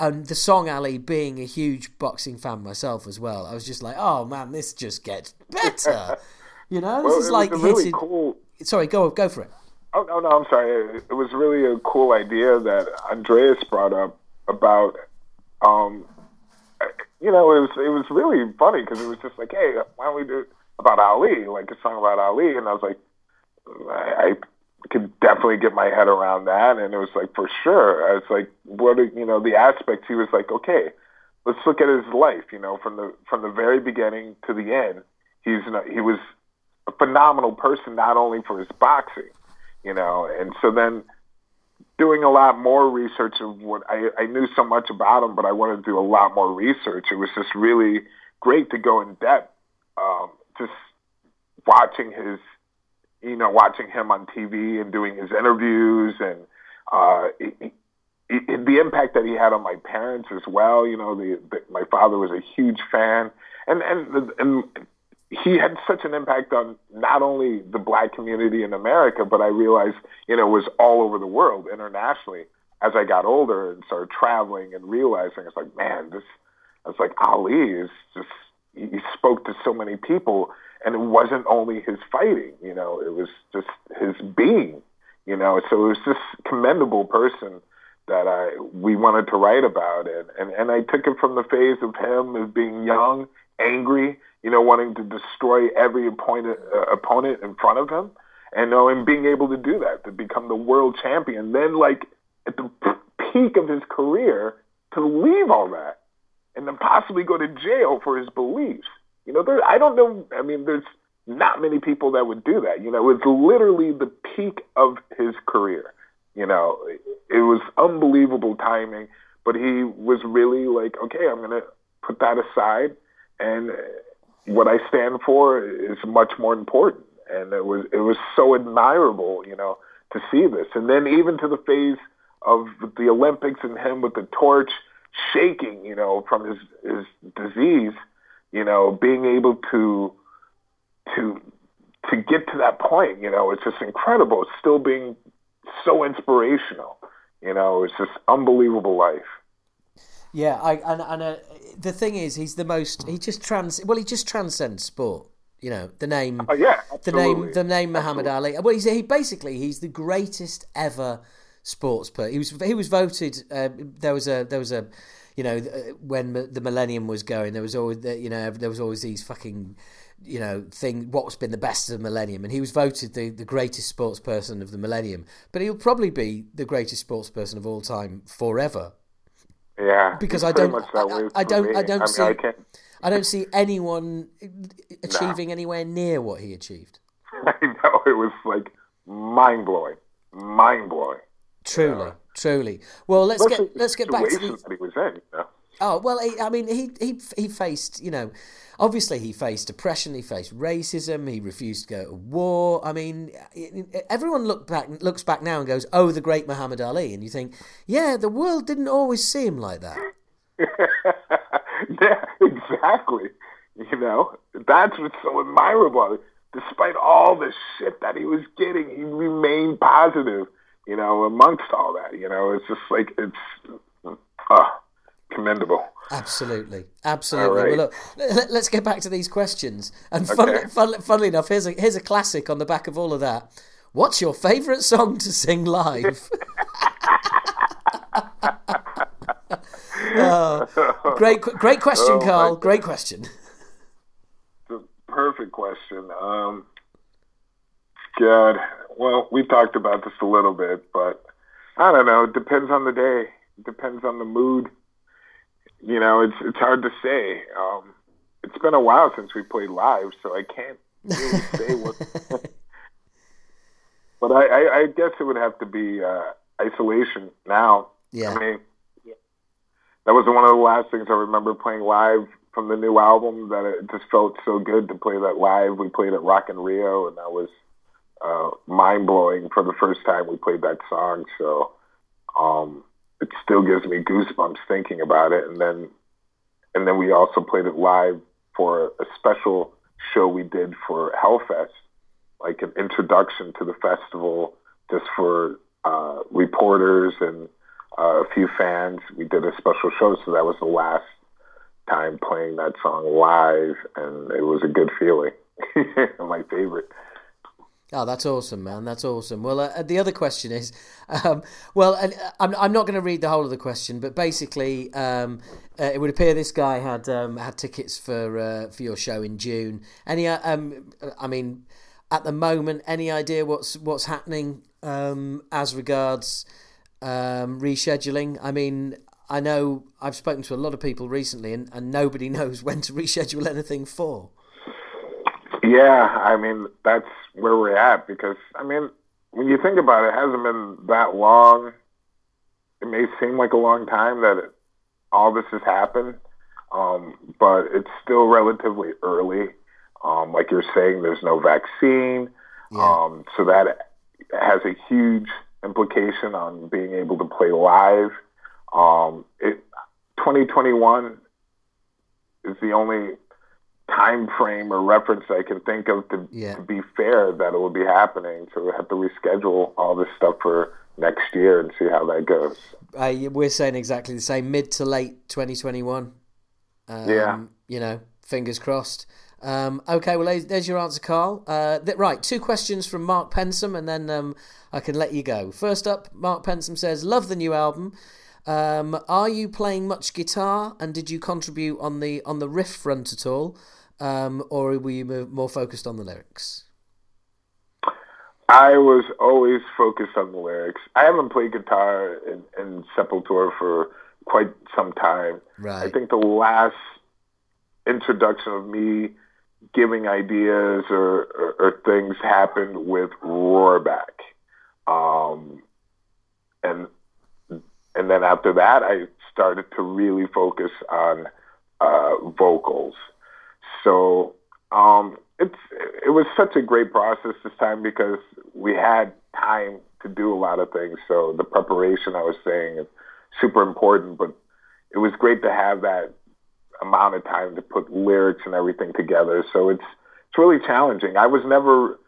and the song Ali being a huge boxing fan myself as well, I was just like, oh man, this just gets better. you know, this well, is like really hitting... cool. Sorry, go go for it. Oh no, no, I'm sorry. It was really a cool idea that Andreas brought up about, um, you know, it was it was really funny because it was just like, hey, why don't we do about Ali, like a song about Ali? And I was like, I, I could definitely get my head around that. And it was like, for sure. I was like, what are, you know, the aspects, he was like, okay, let's look at his life, you know, from the, from the very beginning to the end. He's, he was a phenomenal person, not only for his boxing, you know, and so then doing a lot more research of what I, I knew so much about him, but I wanted to do a lot more research. It was just really great to go in depth, um, just watching his, you know, watching him on TV and doing his interviews and uh, he, he, the impact that he had on my parents as well. You know, the, the, my father was a huge fan, and and and he had such an impact on not only the black community in America, but I realized, you know, it was all over the world internationally. As I got older and started traveling and realizing, it's like, man, this, it's like Ali is just, he spoke to so many people and it wasn't only his fighting, you know, it was just his being, you know. So it was this commendable person that I we wanted to write about, and and and I took it from the phase of him as being young, angry, you know, wanting to destroy every opponent uh, opponent in front of him, and know and being able to do that to become the world champion. Then, like at the peak of his career, to leave all that and then possibly go to jail for his beliefs you know, there, I don't know. I mean, there's not many people that would do that. You know, it's literally the peak of his career. You know, it was unbelievable timing, but he was really like, okay, I'm going to put that aside, and what I stand for is much more important. And it was it was so admirable, you know, to see this. And then even to the phase of the Olympics and him with the torch shaking, you know, from his his disease you know, being able to to to get to that point, you know, it's just incredible. It's still being so inspirational. You know, it's just unbelievable life. Yeah, I and and uh, the thing is, he's the most. He just trans. Well, he just transcends sport. You know, the name. Oh yeah, absolutely. the name. The name Muhammad absolutely. Ali. Well, he's he basically he's the greatest ever sports person. He was he was voted. Uh, there was a there was a you know, uh, when the millennium was going, there was always, you know, there was always these fucking you know, thing what's been the best of the millennium, and he was voted the, the greatest sports person of the millennium. But he'll probably be the greatest sports person of all time forever. Yeah, because I don't, I, I, don't, I don't, I see, I, I, don't see anyone achieving no. anywhere near what he achieved. I know it was like mind blowing, mind blowing. Truly, truly. Well, let's get let's get back to the. That he was in, you know? Oh well, he, I mean, he he he faced, you know, obviously he faced depression, he faced racism, he refused to go to war. I mean, everyone look back looks back now and goes, "Oh, the great Muhammad Ali," and you think, "Yeah, the world didn't always see him like that." yeah, exactly. You know, that's what's so admirable. Despite all the shit that he was getting, he remained positive. You know, amongst all that, you know, it's just like it's. Uh, commendable. Absolutely, absolutely. Right. Well, look, let, us get back to these questions. And fun, okay. fun, funnily enough, here's a here's a classic on the back of all of that. What's your favourite song to sing live? oh, great, great question, oh, Carl. Great question. The perfect question. Um, God, well, we talked about this a little bit, but I don't know. It depends on the day. It depends on the mood you know, it's it's hard to say. Um, it's been a while since we played live, so I can't really say what. but I, I, I, guess it would have to be uh, isolation now. Yeah. I mean, that was one of the last things I remember playing live from the new album. That it just felt so good to play that live. We played at Rock in Rio, and that was uh, mind blowing for the first time we played that song. So. Um, it still gives me goosebumps thinking about it. And then, and then we also played it live for a special show we did for Hellfest, like an introduction to the festival, just for uh, reporters and uh, a few fans. We did a special show, so that was the last time playing that song live, and it was a good feeling. My favorite. Oh, that's awesome, man. That's awesome. Well, uh, the other question is, um, well, uh, I'm, I'm not going to read the whole of the question, but basically, um, uh, it would appear this guy had um, had tickets for uh, for your show in June. Any, uh, um, I mean, at the moment, any idea what's what's happening um, as regards um, rescheduling? I mean, I know I've spoken to a lot of people recently, and, and nobody knows when to reschedule anything for. Yeah, I mean that's where we're at because I mean when you think about it, it hasn't been that long. It may seem like a long time that it, all this has happened, um, but it's still relatively early. Um, like you're saying, there's no vaccine, yeah. um, so that has a huge implication on being able to play live. Um, it 2021 is the only time frame or reference I can think of to, yeah. to be fair that it will be happening. So we have to reschedule all this stuff for next year and see how that goes. Uh, we're saying exactly the same, mid to late 2021. Um, yeah. You know, fingers crossed. Um, okay, well, there's, your answer, Carl. Uh, th- right, two questions from Mark Pensome, and then um, I can let you go. First up, Mark Pensome says, Love the new album. Um, are you playing much guitar, and did you contribute on the on the riff front at all? um, or were you more focused on the lyrics? I was always focused on the lyrics. I haven't played guitar in, in Sepultura for quite some time. Right. I think the last introduction of me giving ideas or, or, or things happened with Roorback. Um, and and then after that, I started to really focus on uh, vocals. So um, it's it was such a great process this time because we had time to do a lot of things. So the preparation, I was saying, is super important. But it was great to have that amount of time to put lyrics and everything together. So it's it's really challenging. I was never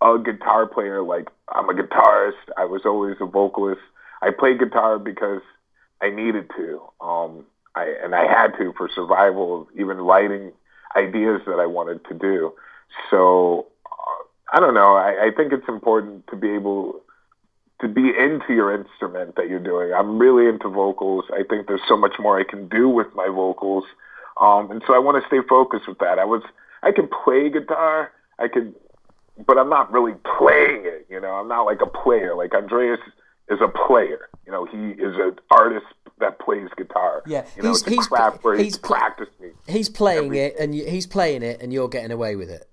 a guitar player like I'm a guitarist. I was always a vocalist. I played guitar because I needed to. Um, I and I had to for survival, even writing ideas that I wanted to do. So uh, I don't know. I, I think it's important to be able to be into your instrument that you're doing. I'm really into vocals. I think there's so much more I can do with my vocals. Um, and so I want to stay focused with that. I was I can play guitar. I could, but I'm not really playing it. You know, I'm not like a player. Like Andreas is a player. You know, he is an artist that plays guitar. Yeah, you know, he's it's a he's craft where he's he's practicing. He's playing it, and you, he's playing it, and you're getting away with it.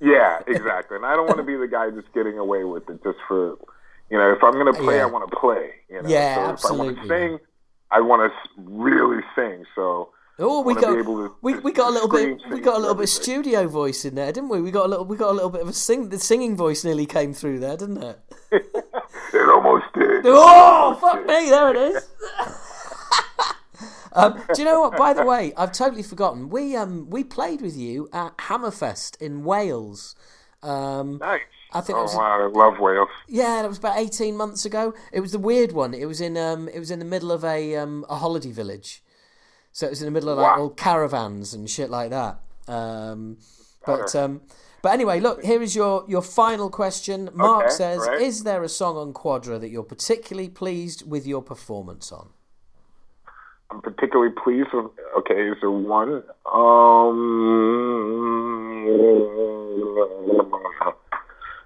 Yeah, exactly. and I don't want to be the guy just getting away with it just for, you know, if I'm going to play, Yeah. I want to play. You know? Yeah, so If I absolutely. want to sing, I want to really sing. So Oh, we got to- we, we got a little bit we got a little bit studio voice in there, didn't we? We got a little we got a little bit of a sing the singing voice nearly came through there, didn't it? almost did. Oh fuck me! There it is. um, do you know what? By the way, I've totally forgotten. We um we played with you at Hammerfest in Wales. Um, Nice. I think oh was- wow, I love Wales. yeah, that was about eighteen months ago. It was the weird one. It was in um it was in the middle of a um a holiday village, so it was in the middle of like Wow. all caravans and shit like that. Um, but um. But anyway, look, here is your, your final question. Mark Okay, says, right. Is there a song on Quadra that you're particularly pleased with your performance on? I'm particularly pleased with. Okay, is there one? Um,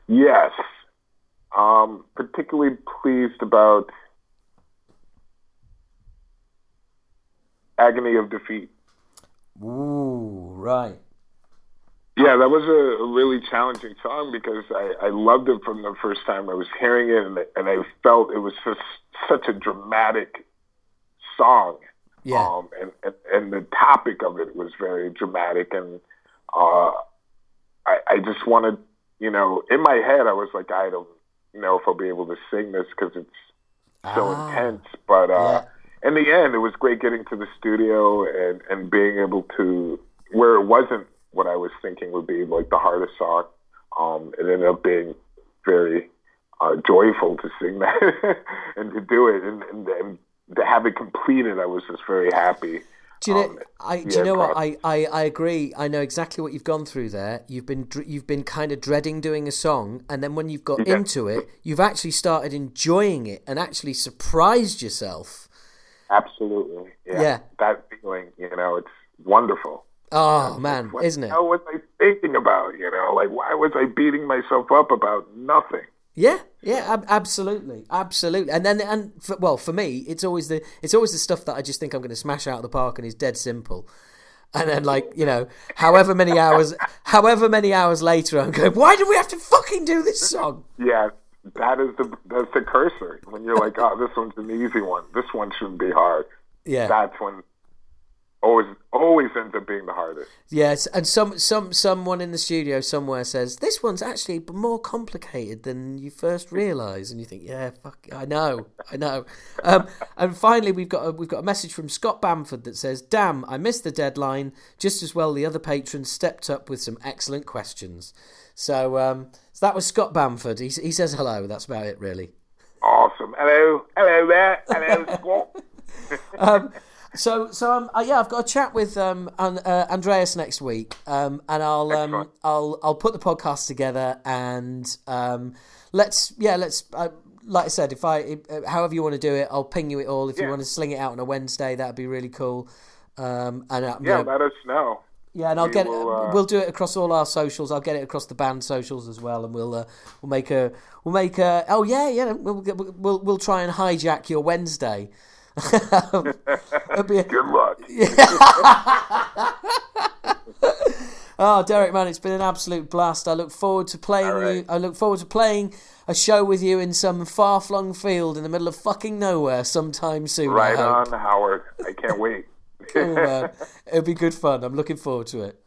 yes. Um, particularly pleased about agony of defeat. Ooh, right. Yeah, that was a, really challenging song because I, I loved it from the first time I was hearing it, and, and I felt it was just such a dramatic song. Yeah. Um, and, and, and the topic of it was very dramatic, and uh, I, I just wanted, you know, in my head, I was like, I don't know if I'll be able to sing this because it's so Ah, intense. But uh, in the end, it was great getting to the studio and, and being able to, where it wasn't what I was thinking would be like the hardest song, um, it ended up being very uh, joyful to sing that and to do it and, and, and to have it completed. I was just very happy. Do you know? Um, I do you know what? I, I, I agree. I know exactly what you've gone through there. You've been you've been kind of dreading doing a song, and then when you've got Yeah. into it, you've actually started enjoying it and actually surprised yourself. Absolutely. Yeah. Yeah. That feeling, you know, it's wonderful. Oh man, What isn't it? hell was I thinking about? You know, like why was I beating myself up about nothing? Yeah, yeah, ab- absolutely, absolutely. And then, and for, well, for me, it's always the it's always the stuff that I just think I'm going to smash out of the park and is dead simple. And then, like you know, however many hours, however many hours later, I'm going, why do we have to fucking do this song? Yeah, that is the that's the cursor. When you're like, oh, this one's an easy one. This one shouldn't be hard. Yeah, That's when always always ends up being the hardest. yes. And some some someone in the studio somewhere says this one's actually more complicated than you first realise, and you think, yeah, fuck, I know, I know. Um, and finally, we've got a, we've got a message from Scott Bamford that says, "Damn, I missed the deadline. Just as well, the other patrons stepped up with some excellent questions." So, um, so that was Scott Bamford. He, he says hello. That's about it, really. Awesome. Hello, hello there. Hello, Scott. So, so um, uh, yeah, I've got a chat with um, an, uh, Andreas next week, um, and I'll um, I'll I'll put the podcast together, and um, let's yeah, let's uh, like I said, if I if, uh, however you want to do it, I'll ping you it all. If you want to sling it out on a Wednesday, that'd be really cool. Um, and uh, yeah, know, let us know. yeah, and I'll we get will, uh, We'll do it across all our socials. I'll get it across the band socials as well, and we'll uh, we'll make a we'll make a oh yeah yeah we'll we'll we'll try and hijack your Wednesday. Be a, Good luck. Oh, Derrick, man, it's been an absolute blast. I look forward to playing right. you. I look forward to playing a show with you in some far-flung field in the middle of fucking nowhere sometime soon. Right on, Howard. I can't wait. Cool. It'll be good fun. I'm looking forward to it.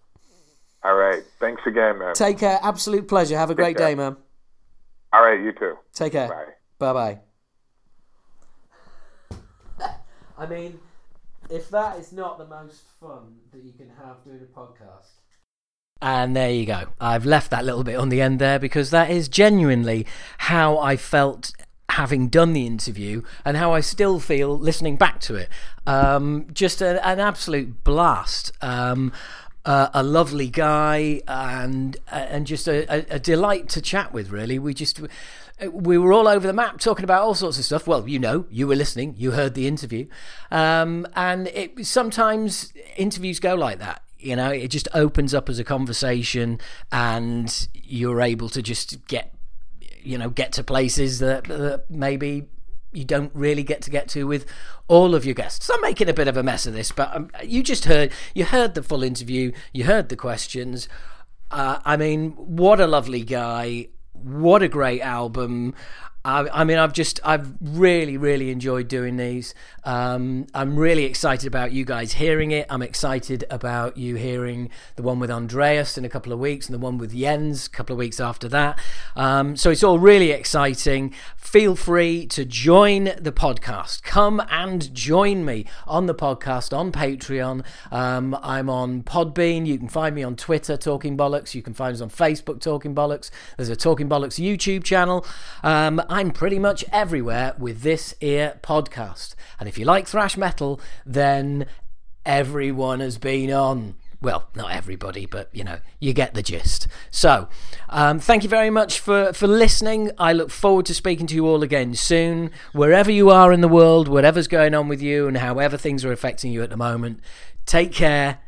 All right. Thanks again, man. Take care. Absolute pleasure. Have a great care. day, man. All right, you too. Take care. Bye. Bye bye. I mean, if that is not the most fun that you can have doing a podcast. And there you go. I've left that little bit on the end there because that is genuinely how I felt having done the interview and how I still feel listening back to it. Um, just a, an absolute blast. Um, uh, a lovely guy and and just a, a, a delight to chat with. Really, we just we were all over the map talking about all sorts of stuff. Well, you know, you were listening, you heard the interview, um, and it sometimes interviews go like that. you know, it just opens up as a conversation, and you're able to just get, you know, get to places that, that maybe you don't really get to get to with all of your guests. I'm making a bit of a mess of this, but um, you just heard you heard the full interview, you heard the questions. Uh, I mean, what a lovely guy! What a great album! I, mean, I've just, I've really, really enjoyed doing these. Um, I'm really excited about you guys hearing it. I'm excited about you hearing the one with Andreas in a couple of weeks and the one with Jens a couple of weeks after that. Um, so it's all really exciting. Feel free to join the podcast. Come and join me on the podcast on Patreon. Um, I'm on Podbean. You can find me on Twitter, Talking Bollocks. You can find us on Facebook, Talking Bollocks. There's a Talking Bollocks YouTube channel. I'm pretty much everywhere with this ear podcast. And if you like thrash metal, then everyone has been on. Well, not everybody, but you know, you get the gist. So, um, thank you very much for, for listening. I look forward to speaking to you all again soon. Wherever you are in the world, whatever's going on with you, and however things are affecting you at the moment, take care,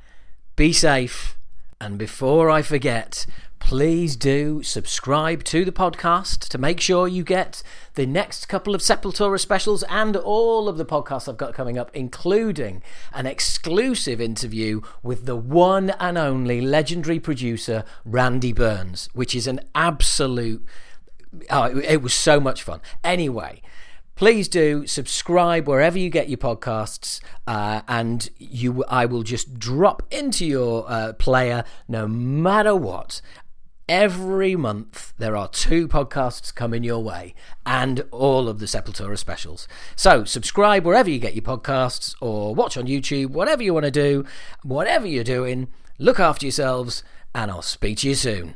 be safe, and before I forget, please do subscribe to the podcast to make sure you get the next couple of Sepultura specials and all of the podcasts I've got coming up, including an exclusive interview with the one and only legendary producer, Randy Burns, which is an absolute. Oh, it was so much fun. Anyway, please do subscribe wherever you get your podcasts uh, and you i will just drop into your uh, player no matter what Every month, there are two podcasts coming your way and all of the Sepultura specials. So, subscribe wherever you get your podcasts or watch on YouTube, whatever you want to do, whatever you're doing. Look after yourselves, and I'll speak to you soon.